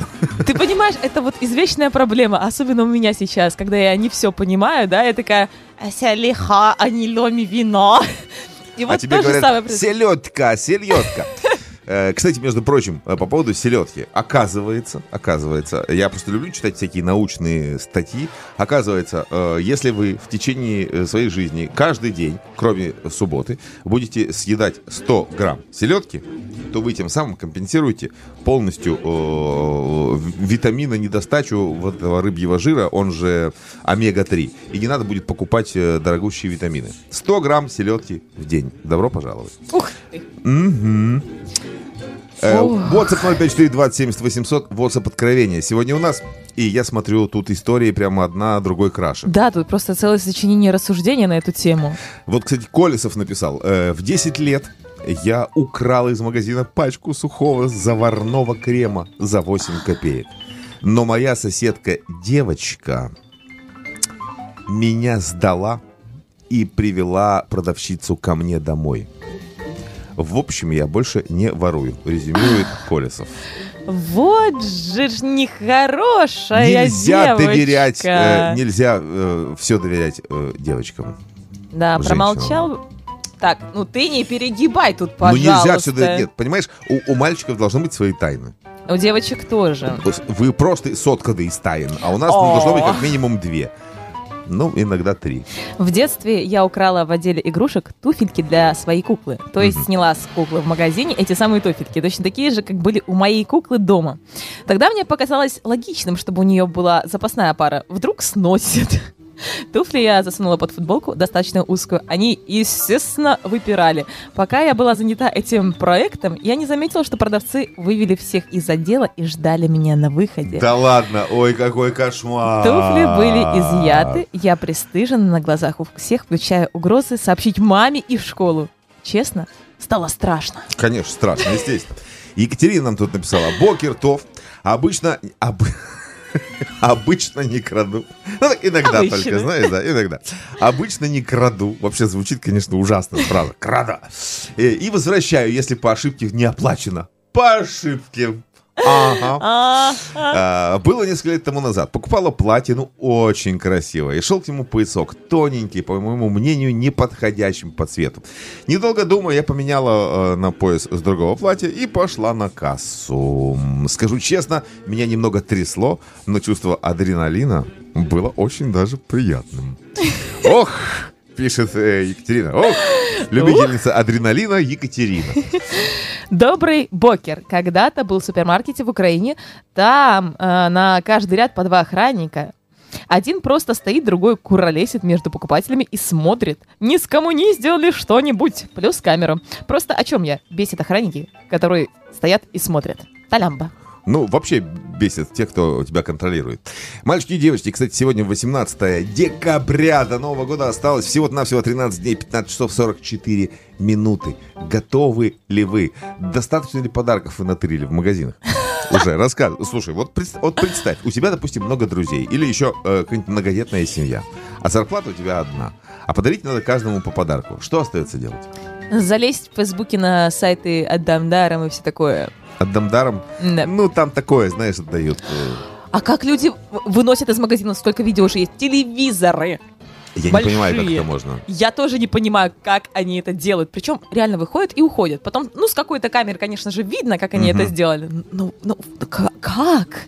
Ты понимаешь, это вот извечная проблема, особенно у меня сейчас, когда я не все понимаю, да, я такая «Асялиха, аниломи вино». И вот а тебе то же самое говорят, селедка, селедка. Э, Кстати, между прочим, э, по поводу селедки. Оказывается, оказывается, я просто люблю читать всякие научные статьи. Оказывается, э, если вы в течение своей жизни каждый день, кроме субботы, будете съедать 100 грамм селедки, то вы тем самым компенсируете полностью витамина недостачу вот этого рыбьего жира, он же омега-3. И не надо будет покупать дорогущие витамины. 100 грамм селедки в день. Добро пожаловать. Ух ты. Мгм. Э. WhatsApp 054 20 800 WhatsApp откровения. Сегодня у нас, и я смотрю, тут истории прямо одна другой краше. Да, тут просто целое сочинение рассуждения на эту тему. Вот, кстати, Колесов написал, э, в 10 лет я украл из магазина пачку сухого заварного крема за 8 копеек. Но моя соседка девочка меня сдала и привела продавщицу ко мне домой. В общем, я больше не ворую, резюмирует Колесов. Вот же ж нехорошая нельзя девочка. доверять, э, нельзя все доверять э, девочкам. Да, женщинам. промолчал. Так, ну ты не перегибай тут, Ну пожалуйста. нельзя сюда... Нет, понимаешь, у, у мальчиков должны быть свои тайны. У девочек тоже. Вы просто сотканы из тайн, а у нас О. ну, должно быть как минимум две. Ну, иногда три. В детстве я украла в отделе игрушек туфельки для своей куклы. То есть сняла с куклы в магазине эти самые туфельки, точно такие же, как были у моей куклы дома. Тогда мне показалось логичным, чтобы у нее была запасная пара. Вдруг сносит. Туфли я засунула под футболку, достаточно узкую. Они, естественно, выпирали. Пока я была занята этим проектом, я не заметила, что продавцы вывели всех из отдела и ждали меня на выходе. Да ладно, ой, какой кошмар. Туфли были изъяты, я пристыжена на глазах у всех, включая угрозы сообщить маме и в школу. Честно, стало страшно. Конечно, страшно, естественно. Екатерина нам тут написала. Бокертов. Обычно... об- Обычно не краду. Ну, иногда Обычно. только, знаешь, да, иногда. Обычно не краду. Вообще звучит, конечно, ужасно, правда. Крада. Э, И возвращаю, если по ошибке не оплачено. По ошибке. Ага. А, Было несколько лет тому назад. Покупала платье, ну, очень красивое. И шел к нему поясок, тоненький, по моему мнению, не подходящим по цвету. Недолго думая, я поменяла э, на пояс с другого платья и пошла на кассу. Скажу честно, меня немного трясло, но чувство адреналина было очень даже приятным. Ох, пишет э, Екатерина. Ох, любительница адреналина Екатерина. Добрый бокер. Когда-то был в супермаркете в Украине. Там э, на каждый ряд по два охранника. Один просто стоит, другой куролесит между покупателями и смотрит. Ни с кому не сделали что-нибудь. Плюс камеру. Просто о чем я? Бесит охранники, которые стоят и смотрят. Талямба. Ну, вообще бесит тех, кто тебя контролирует. Мальчики и девочки, кстати, сегодня 18 декабря. До Нового года осталось всего-навсего 13 дней, 15 часов 44 минуты. Готовы ли вы? Достаточно ли подарков вы натырили в магазинах? Уже, рассказывай. Слушай, вот, вот представь, у тебя, допустим, много друзей или еще э, какая-нибудь многодетная семья, а зарплата у тебя одна. А подарить надо каждому по подарку. Что остается делать? Залезть в Фейсбуке на сайты «Отдам даром» и все такое. Отдам даром? Да. Ну, там такое, знаешь, отдают. э, А как люди выносят из магазина, сколько видео уже есть? Телевизоры. Я Большие. не понимаю, как это можно. Я тоже не понимаю, как они это делают. Причем реально выходят и уходят. Потом, ну, с какой-то камеры, конечно же, видно, как они Мгм. это сделали. Ну, ну, как?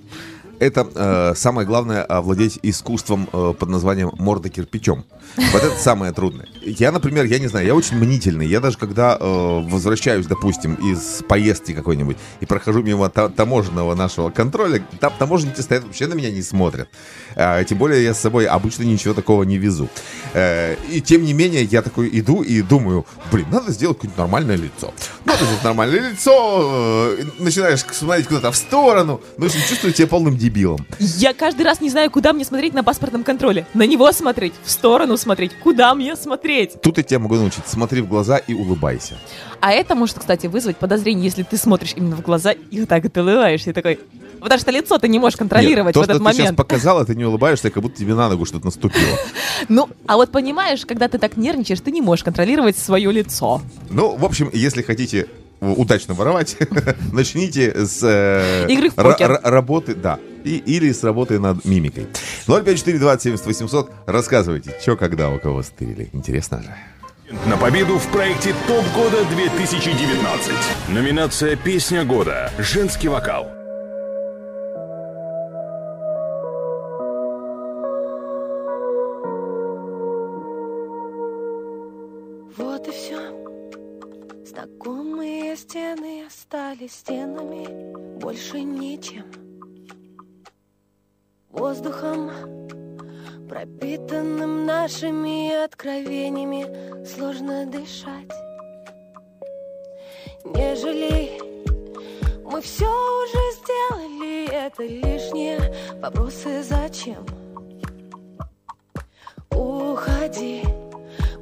Это э, самое главное овладеть искусством э, под названием морда кирпичом. Вот это самое трудное. Я, например, я не знаю, я очень мнительный. Я даже когда э, возвращаюсь, допустим, из поездки какой-нибудь и прохожу мимо та- таможенного нашего контроля, там таможенники стоят вообще на меня не смотрят. А, тем более я с собой обычно ничего такого не везу. Э, и тем не менее я такой иду и думаю, блин, надо сделать какое-нибудь нормальное лицо. Надо сделать нормальное лицо. э, начинаешь смотреть куда-то в сторону. Ну, в общем, чувствую себя полным дебилом. Я каждый раз не знаю, куда мне смотреть на паспортном контроле. На него смотреть, в сторону смотреть, куда мне смотреть. Тут я тебя могу научить. Смотри в глаза и улыбайся. А это может, кстати, вызвать подозрение, если ты смотришь именно в глаза и вот так вот улыбаешься. И такой... Потому что лицо ты не можешь контролировать Нет, то, в этот что ты сейчас момент. показала, ты не улыбаешься, как будто тебе на ногу что-то наступило. Ну, а вот понимаешь, когда ты так нервничаешь, ты не можешь контролировать свое лицо. Ну, в общем, если хотите удачно воровать, начните с э, Игры в покер. ра- работы, да, и, или с работы над мимикой. 054-20-70-800, рассказывайте, что когда у кого стырили. Интересно же. На победу в проекте ТОП года 2019. Номинация «Песня года». Женский вокал. Вот и все. Стены остались стенами, больше ничем. Воздухом, пропитанным нашими откровениями, сложно дышать. Не жалей, мы все уже сделали, это лишние вопросы зачем? Уходи.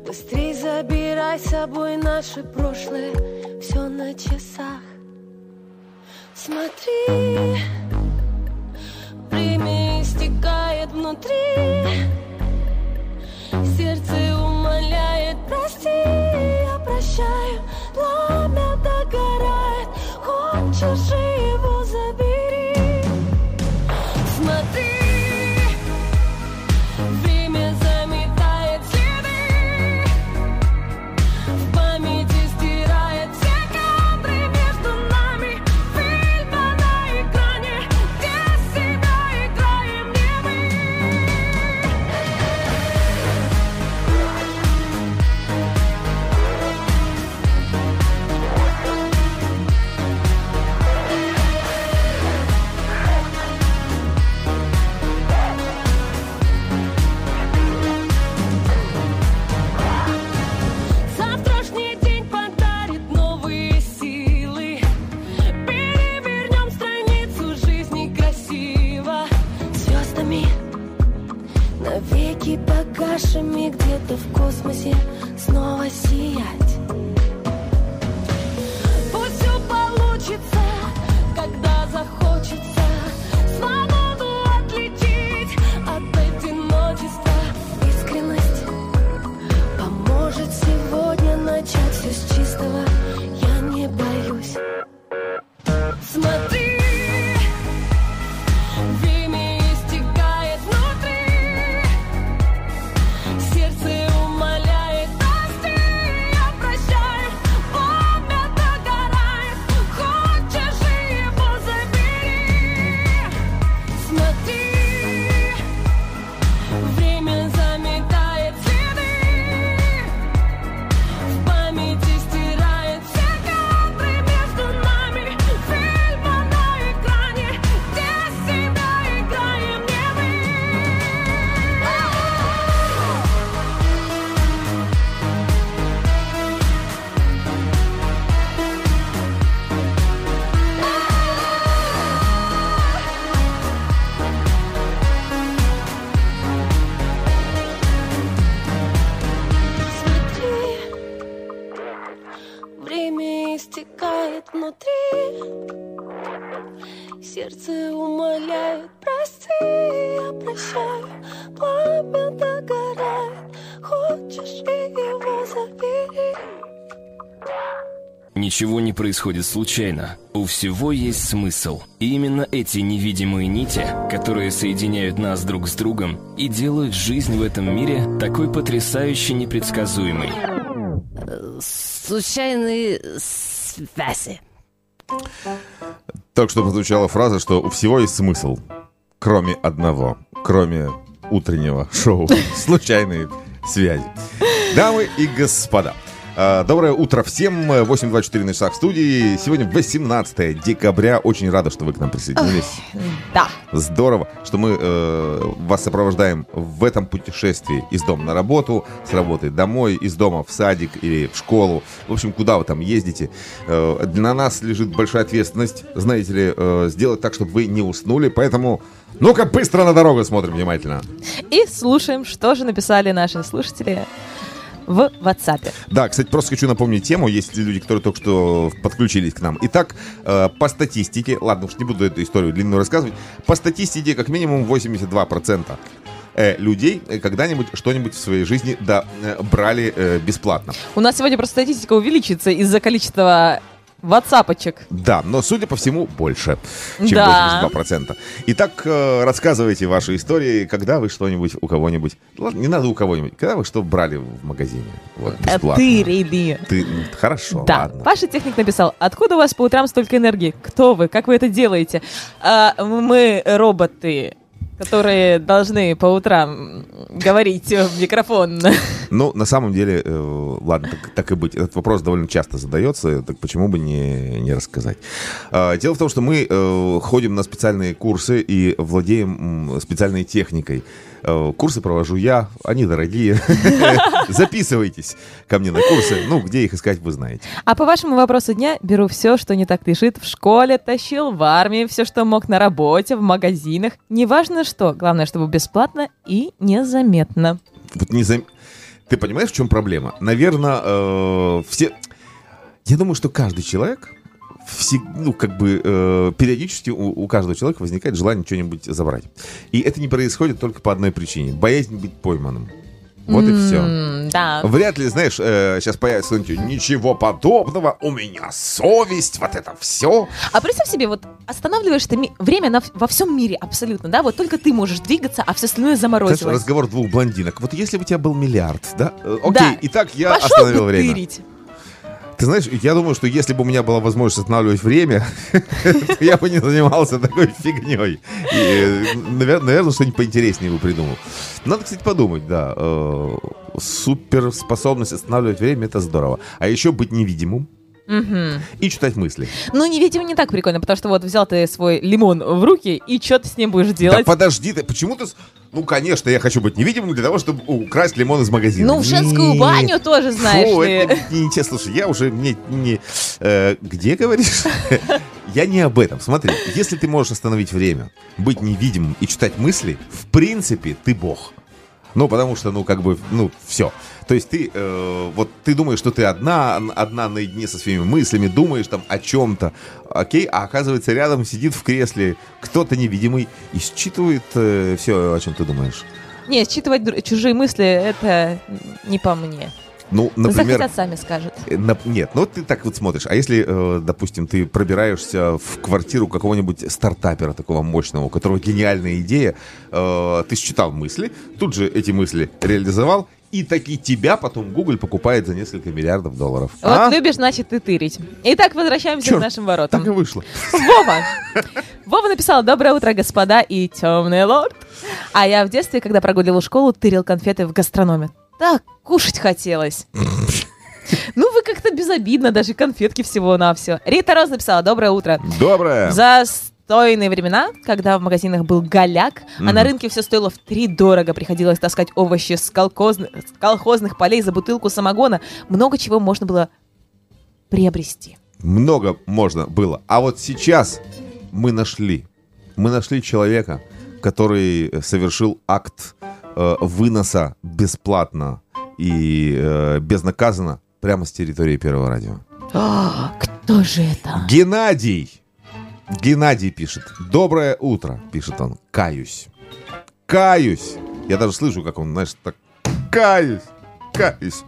Быстрей забирай с собой наше прошлое, все на часах. Смотри, время истекает внутри, сердце умоляет, прости, Ничего не происходит случайно. У всего есть смысл. И именно эти невидимые нити, которые соединяют нас друг с другом и делают жизнь в этом мире такой потрясающе непредсказуемой. Случайные связи. Только что прозвучала фраза, что у всего есть смысл, кроме одного, кроме утреннего шоу «Случайные связи». Дамы и господа, доброе утро всем, 8.24 на часах в студии. Сегодня 18 декабря, очень рада, что вы к нам присоединились. Да. Здорово, что мы э, вас сопровождаем в этом путешествии из дома на работу, с работы домой, из дома в садик или в школу. В общем, куда вы там ездите. Э, на нас лежит большая ответственность, знаете ли, э, сделать так, чтобы вы не уснули. Поэтому, ну-ка, быстро на дорогу смотрим внимательно. И слушаем, что же написали наши слушатели в WhatsApp. Да, кстати, просто хочу напомнить тему. Есть люди, которые только что подключились к нам. Итак, э, по статистике, ладно уж не буду эту историю длинную рассказывать, по статистике как минимум 82% э, людей э, когда-нибудь что-нибудь в своей жизни да, брали бесплатно. У нас сегодня просто статистика увеличится из-за количества ватсапочек. Да, но, судя по всему, больше, чем Да. 82%. Итак, э, рассказывайте ваши истории, когда вы что-нибудь у кого-нибудь... Ладно, не надо у кого-нибудь. Когда вы что брали в магазине? Вот, бесплатно. Ты, Рейли. Ты, хорошо, Да, ладно. Паша Техник написал, откуда у вас по утрам столько энергии? Кто вы? Как вы это делаете? «А, мы роботы, которые должны по утрам говорить в микрофон. Ну, на самом деле, э, ладно, так, так и быть. Этот вопрос довольно часто задается, так почему бы не, не рассказать? А, дело в том, что мы э, ходим на специальные курсы и владеем специальной техникой. Э, курсы провожу я, они дорогие. Записывайтесь ко мне на курсы. Ну, где их искать, вы знаете. А по вашему вопросу дня беру все, что не так лежит в школе, тащил в армии, все, что мог на работе, в магазинах. Неважно что, главное, чтобы бесплатно и незаметно. Вот не зам- Ты понимаешь, в чем проблема? Наверное, э, все... Я думаю, что каждый человек, всег- ну, как бы, э, периодически у, у каждого человека возникает желание что-нибудь забрать. И это не происходит только по одной причине. Боязнь быть пойманным. Вот и все. Да. Вряд ли, знаешь, э, сейчас появится ничего подобного, у меня совесть, вот это все. А представь себе, вот останавливаешь ты ми- время на, во всем мире абсолютно, да? Вот только ты можешь двигаться, а все остальное Знаешь, заморозилось. разговор двух блондинок. Вот если бы у тебя был миллиард, да? Э, Окей, Да. итак, я Пошел остановил бы время. тырить. Ты знаешь, я думаю, что если бы у меня была возможность останавливать время, я бы не занимался такой фигней. Наверное, что-нибудь поинтереснее бы придумал. Надо, кстати, подумать, да. э, Суперспособность останавливать время это здорово. А еще быть невидимым Мгм. и читать мысли. Ну, не, видимо, не так прикольно, потому что вот взял ты свой лимон в руки, и что ты с ним будешь Да делать? подожди ты, почему ты... Ну, конечно, я хочу быть невидимым для того, чтобы украсть лимон из магазина. Ну, в женскую Не. баню тоже, знаешь Фу, ли. это не, не те, слушай, я уже не... не э, где говоришь? Я не об этом. Смотри, если ты можешь остановить время, быть невидимым и читать мысли, в принципе, ты бог. Ну, потому что, ну, как бы, ну, все. То есть ты, э, вот ты думаешь, что ты одна, одна наедине со своими мыслями, думаешь там о чем-то, окей, а оказывается рядом сидит в кресле кто-то невидимый и считывает все, о чем ты думаешь. Не, считывать чужие мысли, это не по мне. Ну, например... Захотят, сами скажут. Э, на- Нет, ну ты так вот смотришь. А если, э, допустим, ты пробираешься в квартиру какого-нибудь стартапера такого мощного, у которого гениальная идея, э, ты считал мысли, тут же эти мысли реализовал, и таки тебя потом Google покупает за несколько миллиардов долларов. Вот А? любишь, значит, ты тырить. Итак, возвращаемся Чёрт, к нашим воротам. Так и вышло. Вова! Вова написал «Доброе утро, господа и темный лорд». А я в детстве, когда прогуливал школу, тырил конфеты в гастрономе. Так кушать хотелось. Ну, вы как-то безобидно, даже конфетки всего-навсего. Рита Роз написала «Доброе утро». Доброе. В застойные времена, когда в магазинах был голяк, а на рынке все стоило в три дорого, приходилось таскать овощи с, колхозных- с колхозных полей за бутылку самогона, много чего можно было приобрести. Много можно было. А вот сейчас мы нашли. Мы нашли человека, который совершил акт э, выноса бесплатно и э, безнаказанно прямо с территории Первого радио. А, Кто же это? Геннадий. Геннадий пишет. Доброе утро, пишет он. Каюсь. Каюсь. Я даже слышу, как он, знаешь, так каюсь. Каюсь.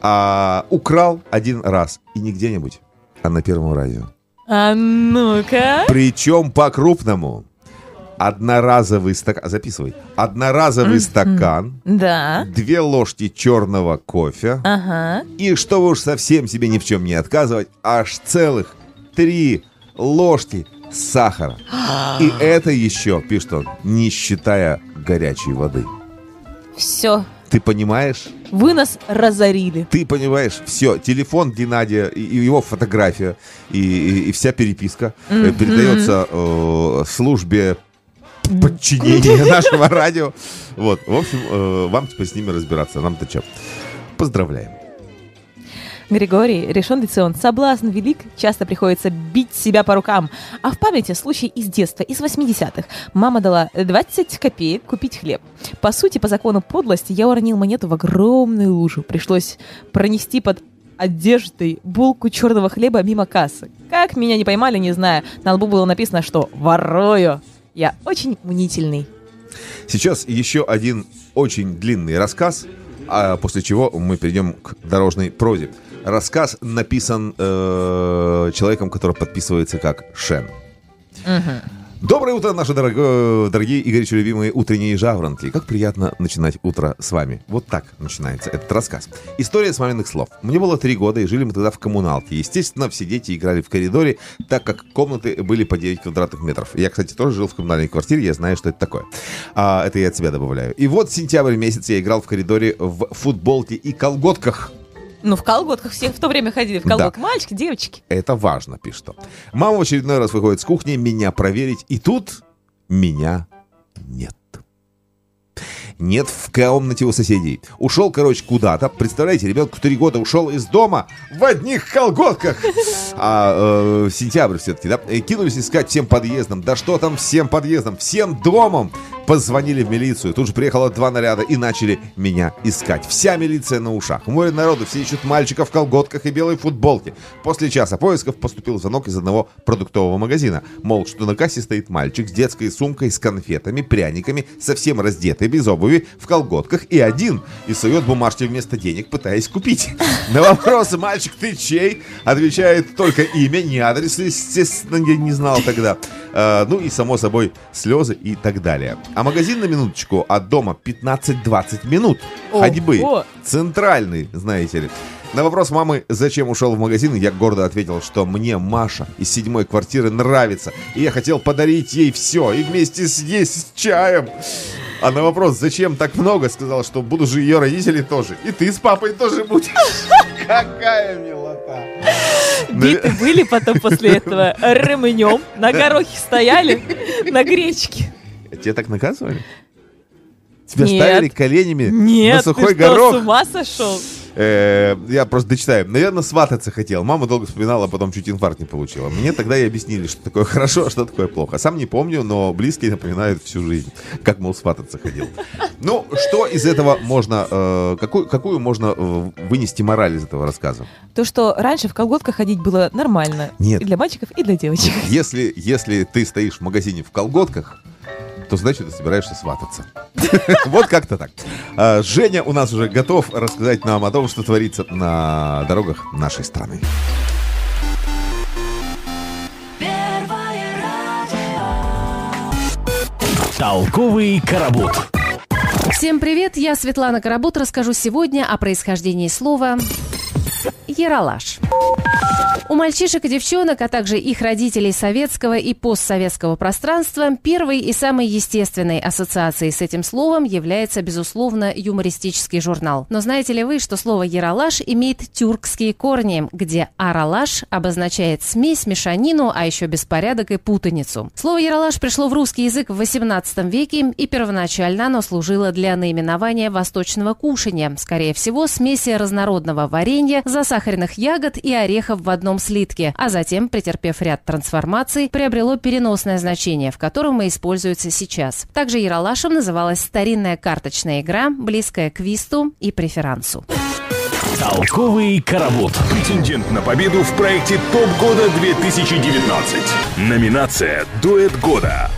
А, украл один раз. И не где-нибудь, а на Первом радио. А ну-ка. Причем по-крупному. Одноразовый стакан. Записывай. Одноразовый стакан. Да. Две ложки черного кофе. Ага. И чтобы уж совсем себе ни в чем не отказывать, аж целых три ложки сахара. И это еще, пишет он, не считая горячей воды. Все. Ты понимаешь? Вы нас разорили. Ты понимаешь, все, телефон Геннадия и, и его фотография и, и- и вся переписка Мгм. передается э, службе подчинения нашего радио. Вот, в общем, э, вам теперь с ними разбираться. Нам-то что? Поздравляем. Григорий, решен Децион, соблазн велик, часто приходится бить себя по рукам. А в памяти случай из детства, из 80-х. Мама дала 20 копеек купить хлеб. По сути, по закону подлости, я уронил монету в огромную лужу. Пришлось пронести под одеждой булку черного хлеба мимо кассы. Как меня не поймали, не знаю. На лбу было написано, что ворую. Я очень мнительный. Сейчас еще один очень длинный рассказ, а после чего мы перейдем к дорожной прозе. Рассказ написан э, человеком, который подписывается как Шен. Доброе утро, наши дорого- дорогие и горячо любимые утренние жаворонки. Как приятно начинать утро с вами. Вот так начинается этот рассказ. История с маминых слов. Мне было три года, и жили мы тогда в коммуналке. Естественно, все дети играли в коридоре, так как комнаты были по 9 квадратных метров. Я, кстати, тоже жил в коммунальной квартире, я знаю, что это такое. А, это я от себя добавляю. И вот сентябрь месяц я играл в коридоре в футболке и колготках. Ну, в колготках все в то время ходили. В колготках мальчики, девочки. Это важно, пишет он. Мама в очередной раз выходит с кухни меня проверить, и тут меня нет. Нет в комнате у соседей. Ушел, короче, куда-то. Представляете, ребенку 3 года ушел из дома в одних колготках. А э, сентябрь все-таки, да? И кинулись искать всем подъездом. Да что там всем подъездом? Всем домом. Позвонили в милицию. Тут же приехало два наряда и начали меня искать. Вся милиция на ушах. Море народу. Все ищут мальчика в колготках и белой футболке. После часа поисков поступил звонок из одного продуктового магазина. Мол, что на кассе стоит мальчик с детской сумкой, с конфетами, пряниками, совсем раздетый, без обуви, в колготках и один. И сует бумажки вместо денег, пытаясь купить. На вопрос «Мальчик, ты чей?» отвечает только имя, не адрес, естественно, я не знал тогда. Э, Ну и, само собой, слезы и так далее. А магазин на минуточку от дома 15-20 минут ходьбы. Центральный, знаете ли. На вопрос мамы, зачем ушел в магазин, я гордо ответил, что мне Маша из седьмой квартиры нравится, и я хотел подарить ей все, и вместе съесть с чаем. А на вопрос, зачем так много, сказал, что буду же ее родители тоже, и ты с папой тоже будешь. Какая милота. Биты были потом после этого ремнем, на горохе стояли, на гречке. Тебя так наказывали? Тебя Нет. ставили коленями Нет, на сухой ты что, горох? с ума сошел? Э, Я просто дочитаю. Наверное, свататься хотел. Мама долго вспоминала, а потом чуть инфаркт не получила. Мне тогда и объяснили, что такое хорошо, а что такое плохо. Сам не помню, но близкие напоминают всю жизнь, как, мол, свататься ходил. Ну, что из этого можно, э, какую, какую можно э, вынести мораль из этого рассказа? То, что раньше в колготках ходить было нормально. Нет. И для мальчиков, и для девочек. Если, если ты стоишь в магазине в колготках, то значит ты собираешься свататься. Вот как-то так. А, Женя у нас уже готов рассказать нам о том, что творится на дорогах нашей страны. Толковый карабут. Всем привет, я Светлана Карабут, расскажу сегодня о происхождении слова «яралаш». У мальчишек и девчонок, а также их родителей советского и постсоветского пространства, первой и самой естественной ассоциацией с этим словом является, безусловно, юмористический журнал. Но знаете ли вы, что слово «яралаш» имеет тюркские корни, где «аралаш» обозначает смесь, мешанину, а еще беспорядок и путаницу. Слово «яралаш» пришло в русский язык в XVIII веке, и первоначально оно служило для наименования восточного кушания, скорее всего, смеси разнородного варенья, засахаренных ягод и орехов в одном слитке, а затем, претерпев ряд трансформаций, приобрело переносное значение, в котором и используется сейчас. Также яралашем называлась старинная карточная игра, близкая к висту и преферансу. Толковый карабут. Претендент на победу в проекте ТОП года 2019. Номинация «Дуэт года».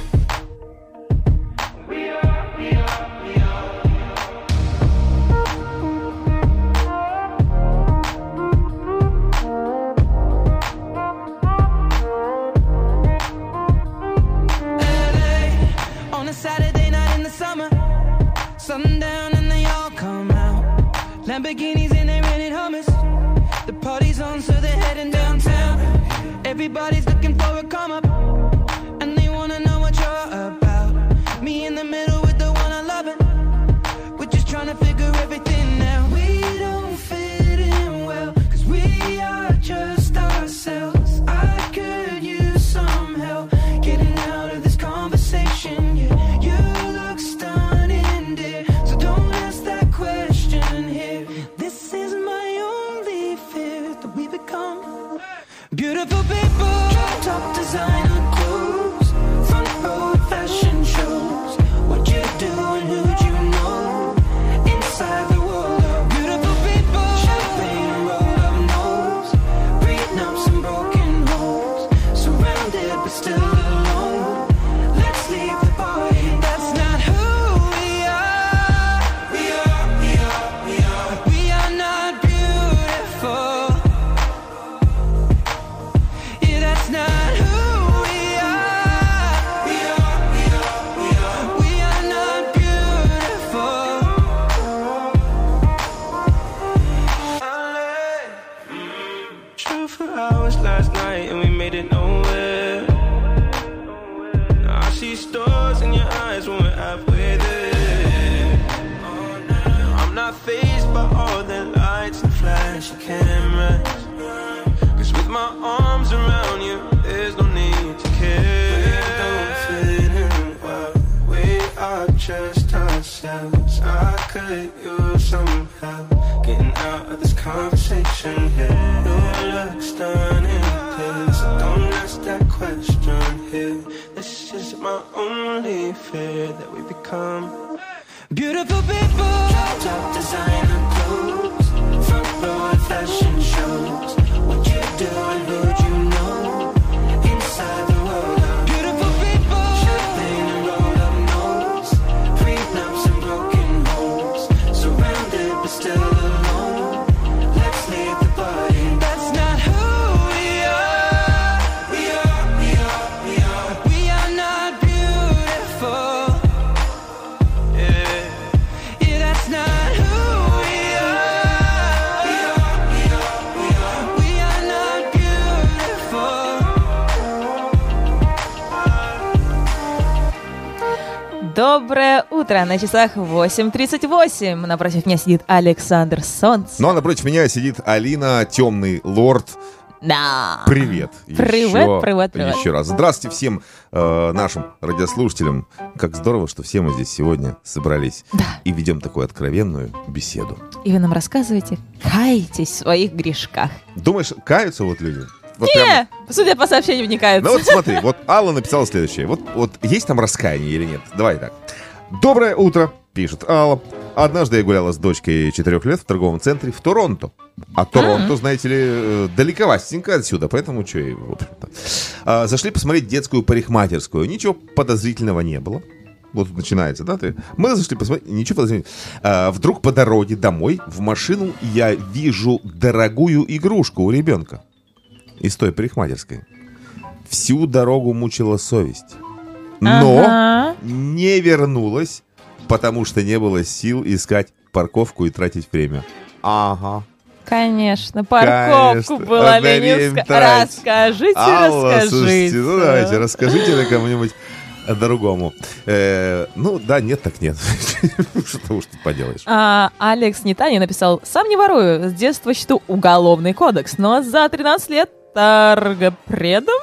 Lamborghinis and they rented hummus. The party's on, so they're heading downtown. Everybody's looking for a come up, and they wanna know what you're about. Me in the middle with the one I love it. We're just trying to figure everything out. We don't fit in well, cause we are just ourselves. Just ourselves. I could use some help getting out of this conversation here. You look stunning, dear, so don't ask that question here. This is my only fear that we become beautiful people. Top designer clothes, front row fashion shows. What you do Доброе утро, на часах 8.38. Напротив меня сидит Александр Солнц. Ну а напротив меня сидит Алина, темный лорд, Да. Привет. Привет, Еще- привет, привет. Еще раз. Здравствуйте всем э, нашим радиослушателям. Как здорово, что все мы здесь сегодня собрались и ведем такую откровенную беседу. И вы нам рассказываете, кайтесь в своих грешках. Думаешь, каются вот люди? Вот Не, прям- судя по сообщению, каются. Ну вот смотри, вот Алла написала следующее. Вот, вот есть там раскаяние или нет? Давай так. Доброе утро, пишет Алла. Однажды я гуляла с дочкой 4 лет в торговом центре в Торонто. А Торонто, знаете ли, э, далековастенько отсюда, поэтому что и, в общем-то. А, зашли посмотреть детскую парикмахерскую. Ничего подозрительного не было. Вот тут начинается, да, ты? Мы зашли посмотреть, ничего подозрительного. А, вдруг по дороге домой в машину я вижу дорогую игрушку у ребенка из той парикмахерской. Всю дорогу мучила совесть. Но Ага. не вернулась, потому что не было сил искать парковку и тратить время. Ага. Конечно, парковку Конечно. время искать. тратить. Расскажите, Алла, расскажите. слушайте, ну давайте, расскажите вы кому-нибудь другому. Э, ну, да, нет, так нет. Что уж тут поделаешь. А, Алекс Нетани написал, сам не ворую, с детства чту уголовный кодекс, но за 13 лет торгопредом?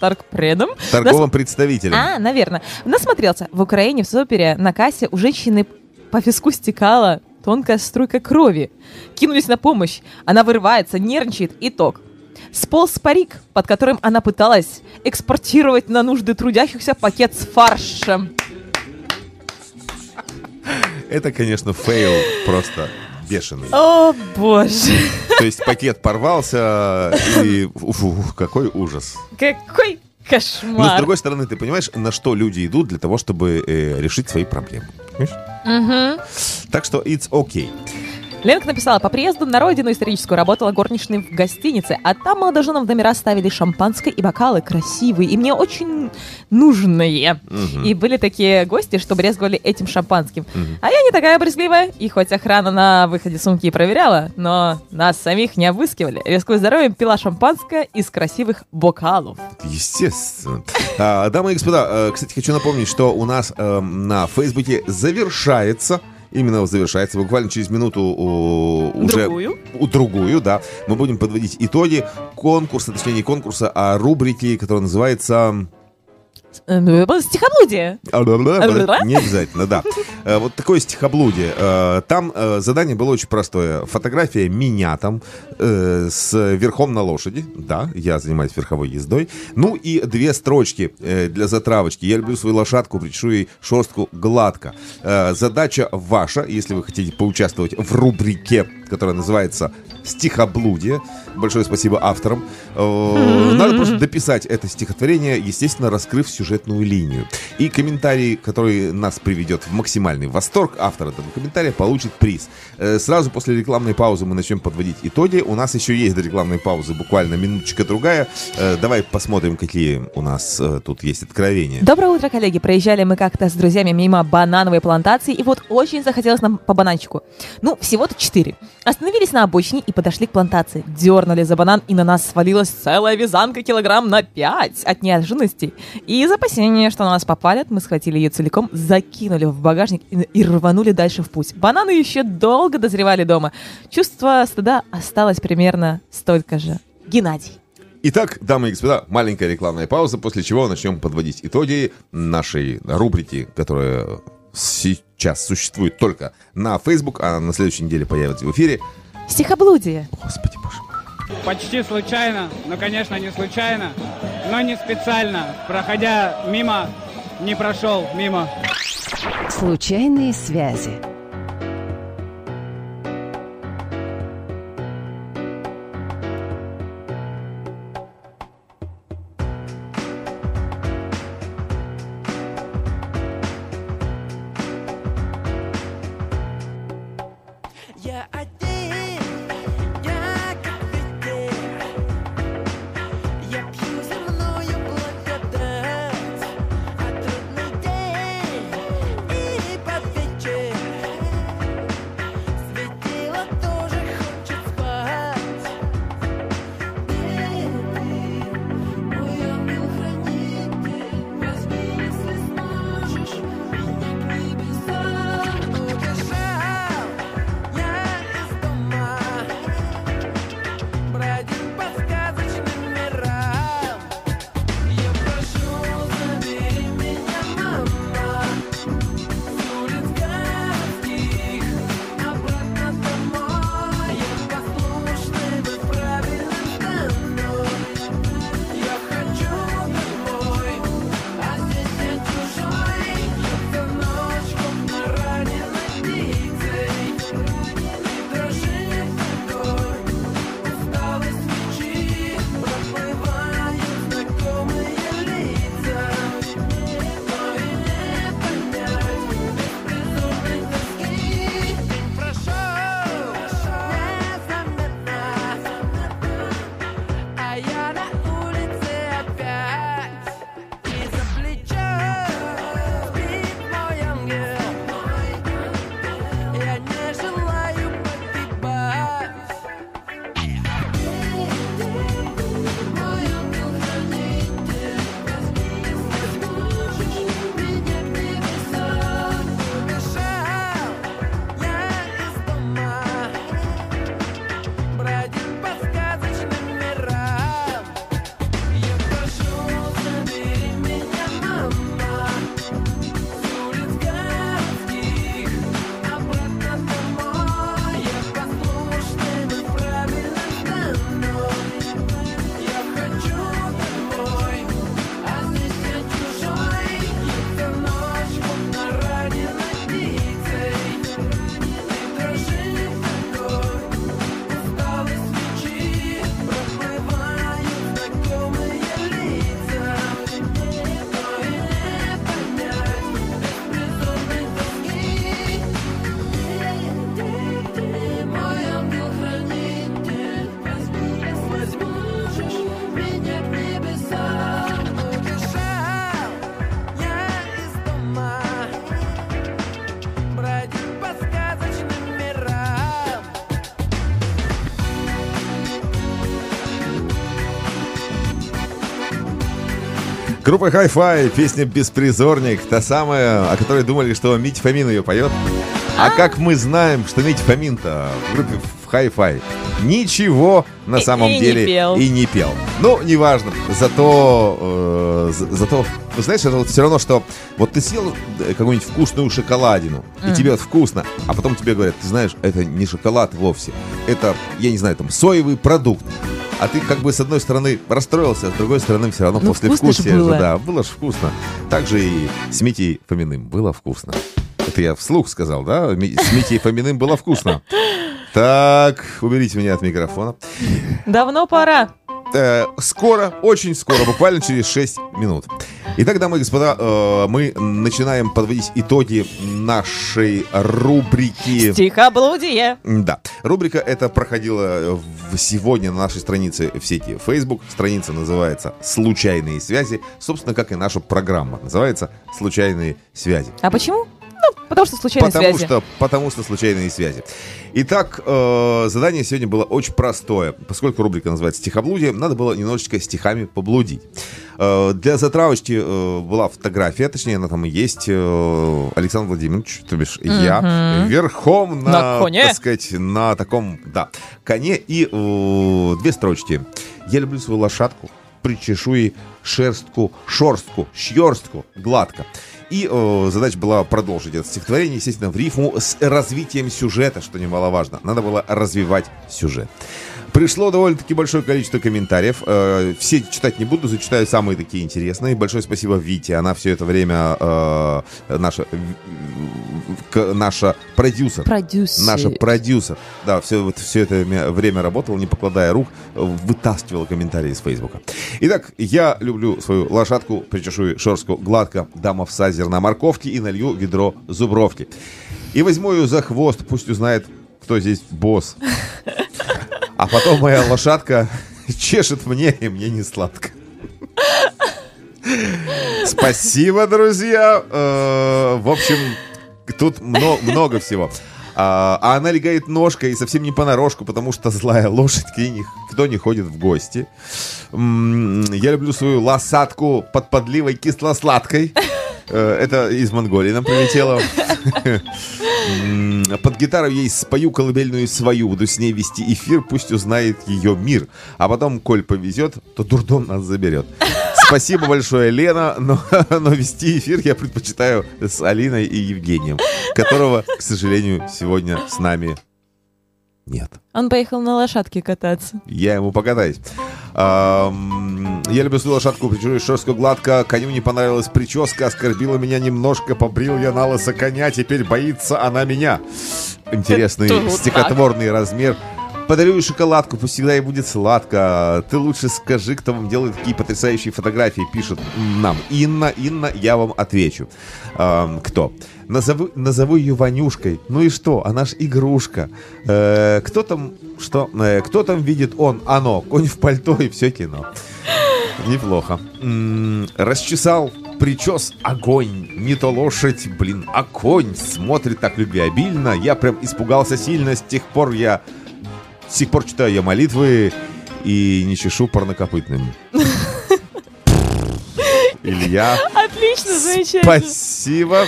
Торгпредом? Торговым представителем. А, наверное. Насмотрелся. В Украине в супере на кассе у женщины по виску стекала тонкая струйка крови. Кинулись на помощь. Она вырывается, нервничает. Итог. Сполз парик, под которым она пыталась экспортировать на нужды трудящихся пакет с фаршем. Это, конечно, fail просто бешеный. О, боже. То есть пакет порвался, и фу, какой ужас. Какой Но с кошмар. другой стороны, ты понимаешь, на что люди идут для того, чтобы э, решить свои проблемы. Понимаешь? Мгм. Так что it's okay. Ленка написала, по приезду на родину историческую работала горничной в гостинице, а там молодоженам в номера ставили шампанское и бокалы красивые, и мне очень нужные. Мгм. И были такие гости, что брезговали этим шампанским. Мгм. А я не такая брезгливая, и хоть охрана на выходе сумки и проверяла, но нас самих не обыскивали. Рискуя здоровьем, пила шампанское из красивых бокалов. Естественно. А, дамы и господа, э, кстати, хочу напомнить, что у нас э, на Фейсбуке завершается Именно завершается буквально через минуту уже Другую? другую, да. Мы будем подводить итоги конкурса, точнее не конкурса, а рубрики, которая называется Стихоблудие. Не обязательно, да. Э, Вот такое стихоблудие. Э, Там э, задание было очень простое. Фотография меня там э, с верхом на лошади. Да, я занимаюсь верховой ездой. Ну и две строчки э, для затравочки. Я люблю свою лошадку, причешу ей шерстку гладко. Э, Задача ваша, если вы хотите поучаствовать в рубрике, которая называется «Стихоблудие». Большое спасибо авторам. Э, Надо просто дописать это стихотворение, естественно, раскрыв сюжетную линию. И комментарий, который нас приведет в максимальный восторг, автор этого комментария получит приз. Э, Сразу после рекламной паузы мы начнем подводить итоги. У нас еще есть до рекламной паузы буквально минуточка-другая. Э, Давай посмотрим, какие у нас тут есть откровения. Доброе утро, коллеги. Проезжали мы как-то с друзьями мимо банановой плантации, и вот очень захотелось нам по бананчику. Ну, всего-то четыре. Остановились на обочине и подошли к плантации. Дернули за банан, и на нас свалилась целая вязанка килограмм на пять от неожиданности. И из опасения, что на нас попалят, мы схватили ее целиком, закинули в багажник и, и рванули дальше в путь. Бананы еще долго дозревали дома. Чувство стыда осталось примерно столько же. Геннадий. Итак, дамы и господа, маленькая рекламная пауза, после чего начнем подводить итоги нашей рубрики, которая сейчас существует только на Facebook, а на следующей неделе появится в эфире. Стихоблудие. Почти случайно, но, конечно, не случайно, но не специально, проходя мимо, не прошел мимо. Случайные связи. Группа Hi-Fi, песня «Беспризорник», та самая, о которой думали, что Митя Фомин ее поет. А как мы знаем, что Митя Фомин-то в группе в Hi-Fi ничего на И- самом и не деле пел. и не пел. Ну, неважно. Зато, э, за- зато, вы знаешь, это вот все равно, что вот ты съел э, какую-нибудь вкусную шоколадину, и Мгм. тебе вот вкусно, а потом тебе говорят, ты знаешь, это не шоколад вовсе, это, я не знаю, там, соевый продукт. А ты как бы с одной стороны расстроился, а с другой стороны все равно Ну, после же, было. да, было ж вкусно. Так же и с Митей Фоминым было вкусно. Это я вслух сказал, да? С Митей Фоминым было вкусно. Так, уберите меня от микрофона. Давно пора. Э, скоро, очень скоро, буквально через 6 минут. Итак, дамы и господа, э, мы начинаем подводить итоги нашей рубрики... Стихоблудие. Да. Рубрика эта проходила в- сегодня на нашей странице в сети Facebook. Страница называется «Случайные связи». Собственно, как и наша программа. Называется «Случайные связи». А почему? Ну, потому что случайные потому связи. Что, потому что случайные связи. Итак, э, задание сегодня было очень простое. Поскольку рубрика называется «Стихоблудие», надо было немножечко стихами поблудить. Э, для затравочки э, была фотография, точнее, она там и есть. э, Александр Владимирович, то бишь я, Мгм. верхом на, На коне. так сказать, на таком, да, коне и э, две строчки. Я люблю свою лошадку, причешу ей шерстку, шорстку, щерстку, гладко. И э, задача была продолжить это стихотворение, естественно, в рифму с развитием сюжета, что немаловажно. Надо было развивать сюжет. Пришло довольно-таки большое количество комментариев. Э, все читать не буду, зачитаю самые такие интересные. Большое спасибо Вите. Она все это время э, наша, наша продюсер. Продюсер. Наша продюсер. Да, все, вот, все это время работала, не покладая рук, вытаскивала комментарии из Фейсбука. Итак, я люблю свою лошадку, причешу шерстку гладко, дам овса зерна морковки и налью ведро зубровки. И возьму ее за хвост, пусть узнает, кто здесь босс. А потом моя лошадка чешет мне, и мне не сладко. Спасибо, друзья. Э, В общем, тут мно- много всего. А а она легает ножкой и совсем не понарошку, потому что злая лошадь, к ней никто не ходит в гости. Я люблю свою лосатку под подливой кисло-сладкой. Э, Это из Монголии нам прилетело. Под гитару ей спою колыбельную свою, буду с ней вести эфир, пусть узнает ее мир. А потом, коль повезет, то дурдом нас заберет. Спасибо большое, Лена, но, но вести эфир я предпочитаю с Алиной и Евгением, которого, к сожалению, сегодня с нами нет. Он поехал на лошадке кататься. Я ему покатаюсь. Я люблю свою лошадку, причем шерстку гладко. Коню не понравилась прическа, оскорбила меня немножко, побрил я на лысо коня, теперь боится она меня. Интересный стихотворный размер. Подарю ей шоколадку, пусть всегда ей будет сладко. Ты лучше скажи, кто вам делает такие потрясающие фотографии, пишет нам. Инна, Инна, я вам отвечу. Ам, кто? Назову, назову ее Ванюшкой. Ну и что? Она ж игрушка. Э, кто там, что? Э, кто там видит он? Оно. Конь в пальто и все кино. Неплохо. М, расчесал причес огонь. Не то лошадь, блин, а конь. Смотрит так любвеобильно. Я прям испугался сильно. С тех пор я... С тех пор читаю я молитвы и не чешу парнокопытным. Илья. Отлично, замечательно. Спасибо.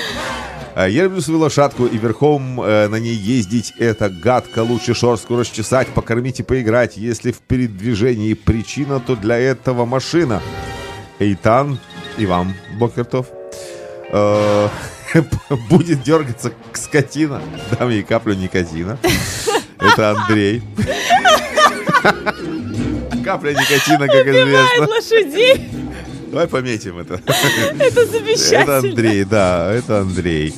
А, Я люблю свою лошадку и верхом э, на ней ездить это гадко. Лучше шорстку расчесать, покормить и поиграть. Если в передвижении причина, то для этого машина. Эйтан и вам, Бокертов. Э, Будет дергаться скотина. Дам ей каплю никотина. Это Андрей. Капля никотина, как известно. лошадей. Давай пометим это. Это замечательно. Это Андрей, да, это Андрей.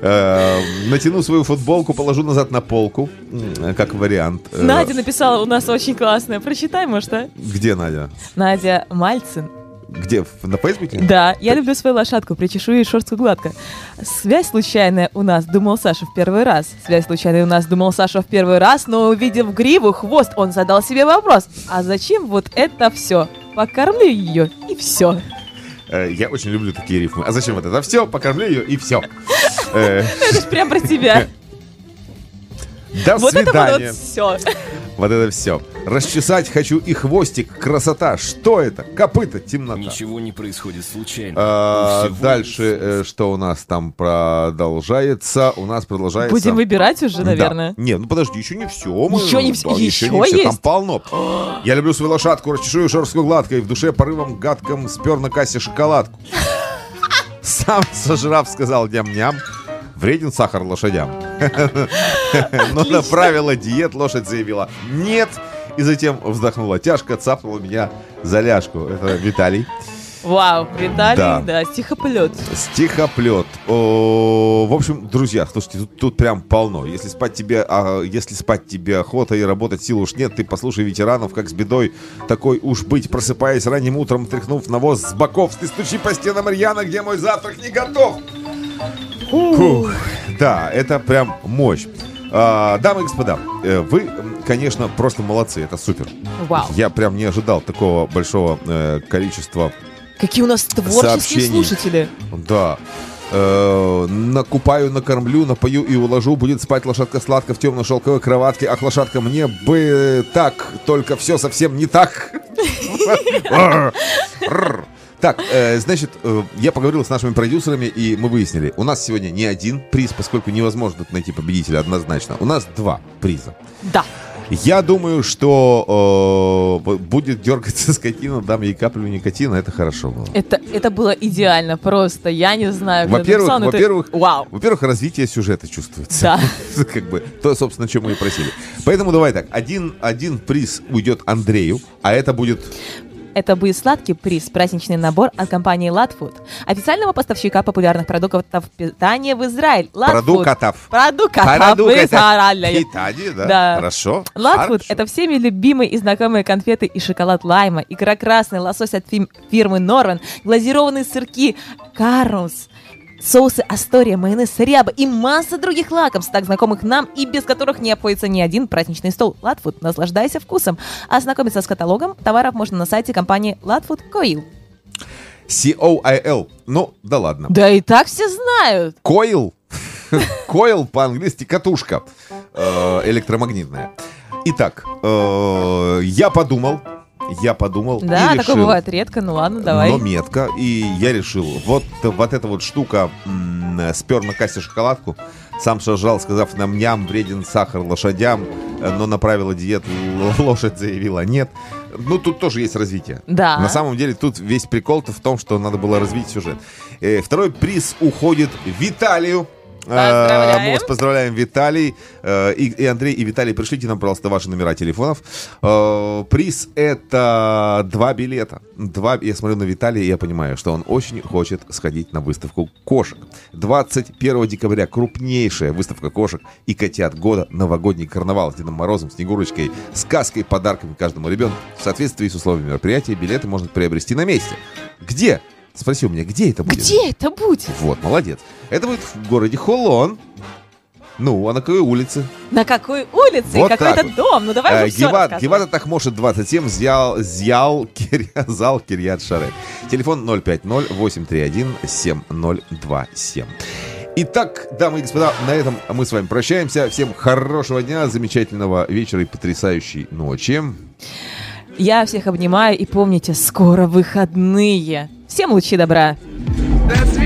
Э, Натяну свою футболку, положу назад на полку, как вариант. Надя написала у нас очень классное. Прочитай, может, а? Где Надя? Надя Мальцин. Где? На Фейсбуке? Да, я люблю свою лошадку, причешу ей шерстку гладко. Связь случайная у нас, думал Саша в первый раз. Связь случайная у нас, думал Саша в первый раз, но увидев гриву, хвост, он задал себе вопрос. А зачем вот это все? Покормлю ее, и все. Э, Я очень люблю такие рифмы. А зачем вот это? Все, покормлю ее и все. Это ж прям про тебя. До Вот это свидания. вот все. Вот это все. Расчесать хочу и хвостик. Красота. Что это? Копыта, темнота. Ничего не происходит случайно. А, дальше, э, что у нас там продолжается? У нас продолжается... Будем выбирать уже, Да. наверное. Не, ну подожди, еще не все. Мы, Еще не всё- да, еще не всё, Там есть? полно. Я люблю свою лошадку, расчешу ее шерстку гладкой, в душе порывом гадком спер на кассе шоколадку. Сам сожрав сказал ням-ням, вреден сахар лошадям. Но на правила диет лошадь заявила нет. И затем вздохнула тяжко, цапнула меня за ляжку. Это Виталий. Вау, Виталий, Да. да, стихоплет. Стихоплет. О, в общем, друзья, слушайте, тут, тут прям полно. Если спать тебе, а, если спать тебе охота и работать сил уж нет, ты послушай ветеранов, как с бедой такой уж быть, просыпаясь ранним утром, тряхнув навоз с боков, ты стучи по стенам рьяно, где мой завтрак не готов. Фух. Да, это прям мощь. А, дамы и господа, э, вы, конечно, просто молодцы, это супер. Вау. Я прям не ожидал такого большого э, количества Какие у нас творческие Сообщений. слушатели. да. Э, накупаю, накормлю, напою и уложу. Будет спать лошадка сладко в темной шелковой кроватке. Ах, лошадка, мне бы так, только все совсем не так. Так, э, значит, э, я поговорил с нашими продюсерами, и мы выяснили, у нас сегодня не один приз, поскольку невозможно найти победителя однозначно. У нас два приза. Да. Я думаю, что э, будет дергаться скотина, дам ей каплю никотина, это хорошо было. Это, это было идеально просто. Я не знаю, Во-первых, написал, но это- во-первых, Вау. во-первых, развитие сюжета чувствуется. Да. как бы то, собственно, чем мы и просили. Поэтому давай так, один, один приз уйдет Андрею, а это будет Это будет сладкий приз, праздничный набор от компании Latfood, официального поставщика популярных продуктов питания в Израиль. Latfood. продукатов. Продуктов Продуктов в Израиле. питания, да? Да. Хорошо. Latfood – это всеми любимые и знакомые конфеты и шоколад лайма, икра красный, лосось от фирмы Норвен, глазированные сырки Карус, соусы Астория, майонез ряба и масса других лакомств, так знакомых нам и без которых не обходится ни один праздничный стол. Latfood, наслаждайся вкусом. Ознакомиться с каталогом товаров можно на сайте компании Latfood Coil. C-O-I-L. Ну, да ладно. Да и так все знают. Койл. Койл по-английски катушка э, электромагнитная. Итак, э, я подумал, я подумал Да, и такое решил, бывает редко, ну ладно, давай. но метко, и я решил, вот, вот эта вот штука м, спер на кассе шоколадку, сам сожрал, сказав нам ням, вреден сахар лошадям, э, но на правила диет л- лошадь заявила нет. Ну, тут тоже есть развитие. Да. На самом деле, тут весь прикол-то в том, что надо было развить сюжет. Э, Второй приз уходит Виталию. Э, Поздравляем. Мы вас поздравляем, Виталий. Э, И, и Андрей, и Виталий, пришлите нам, пожалуйста, ваши номера телефонов. Э, Приз это два билета. Два, я смотрю на Виталия, и я понимаю, что он очень хочет сходить на выставку кошек. 21 декабря крупнейшая выставка кошек и котят года. Новогодний карнавал с Дедом Морозом, Снегурочкой, сказкой, подарками каждому ребенку. В соответствии с условиями мероприятия билеты можно приобрести на месте. Где? Спроси у меня, где это будет? Где это будет? Вот, молодец. Это будет в городе Холон. Ну, а на какой улице? На какой улице? Вот и какой так это вот. дом? Ну давай Э, уже все Геват, Гевата Тахмошет 27, Зял, Зял, Киря, Зал, Кирьят Шарет. Телефон 050-831-7027. Итак, дамы и господа, на этом мы с вами прощаемся. Всем хорошего дня, замечательного вечера и потрясающей ночи. Я всех обнимаю и помните, скоро выходные. Всем лучи добра. До свидания.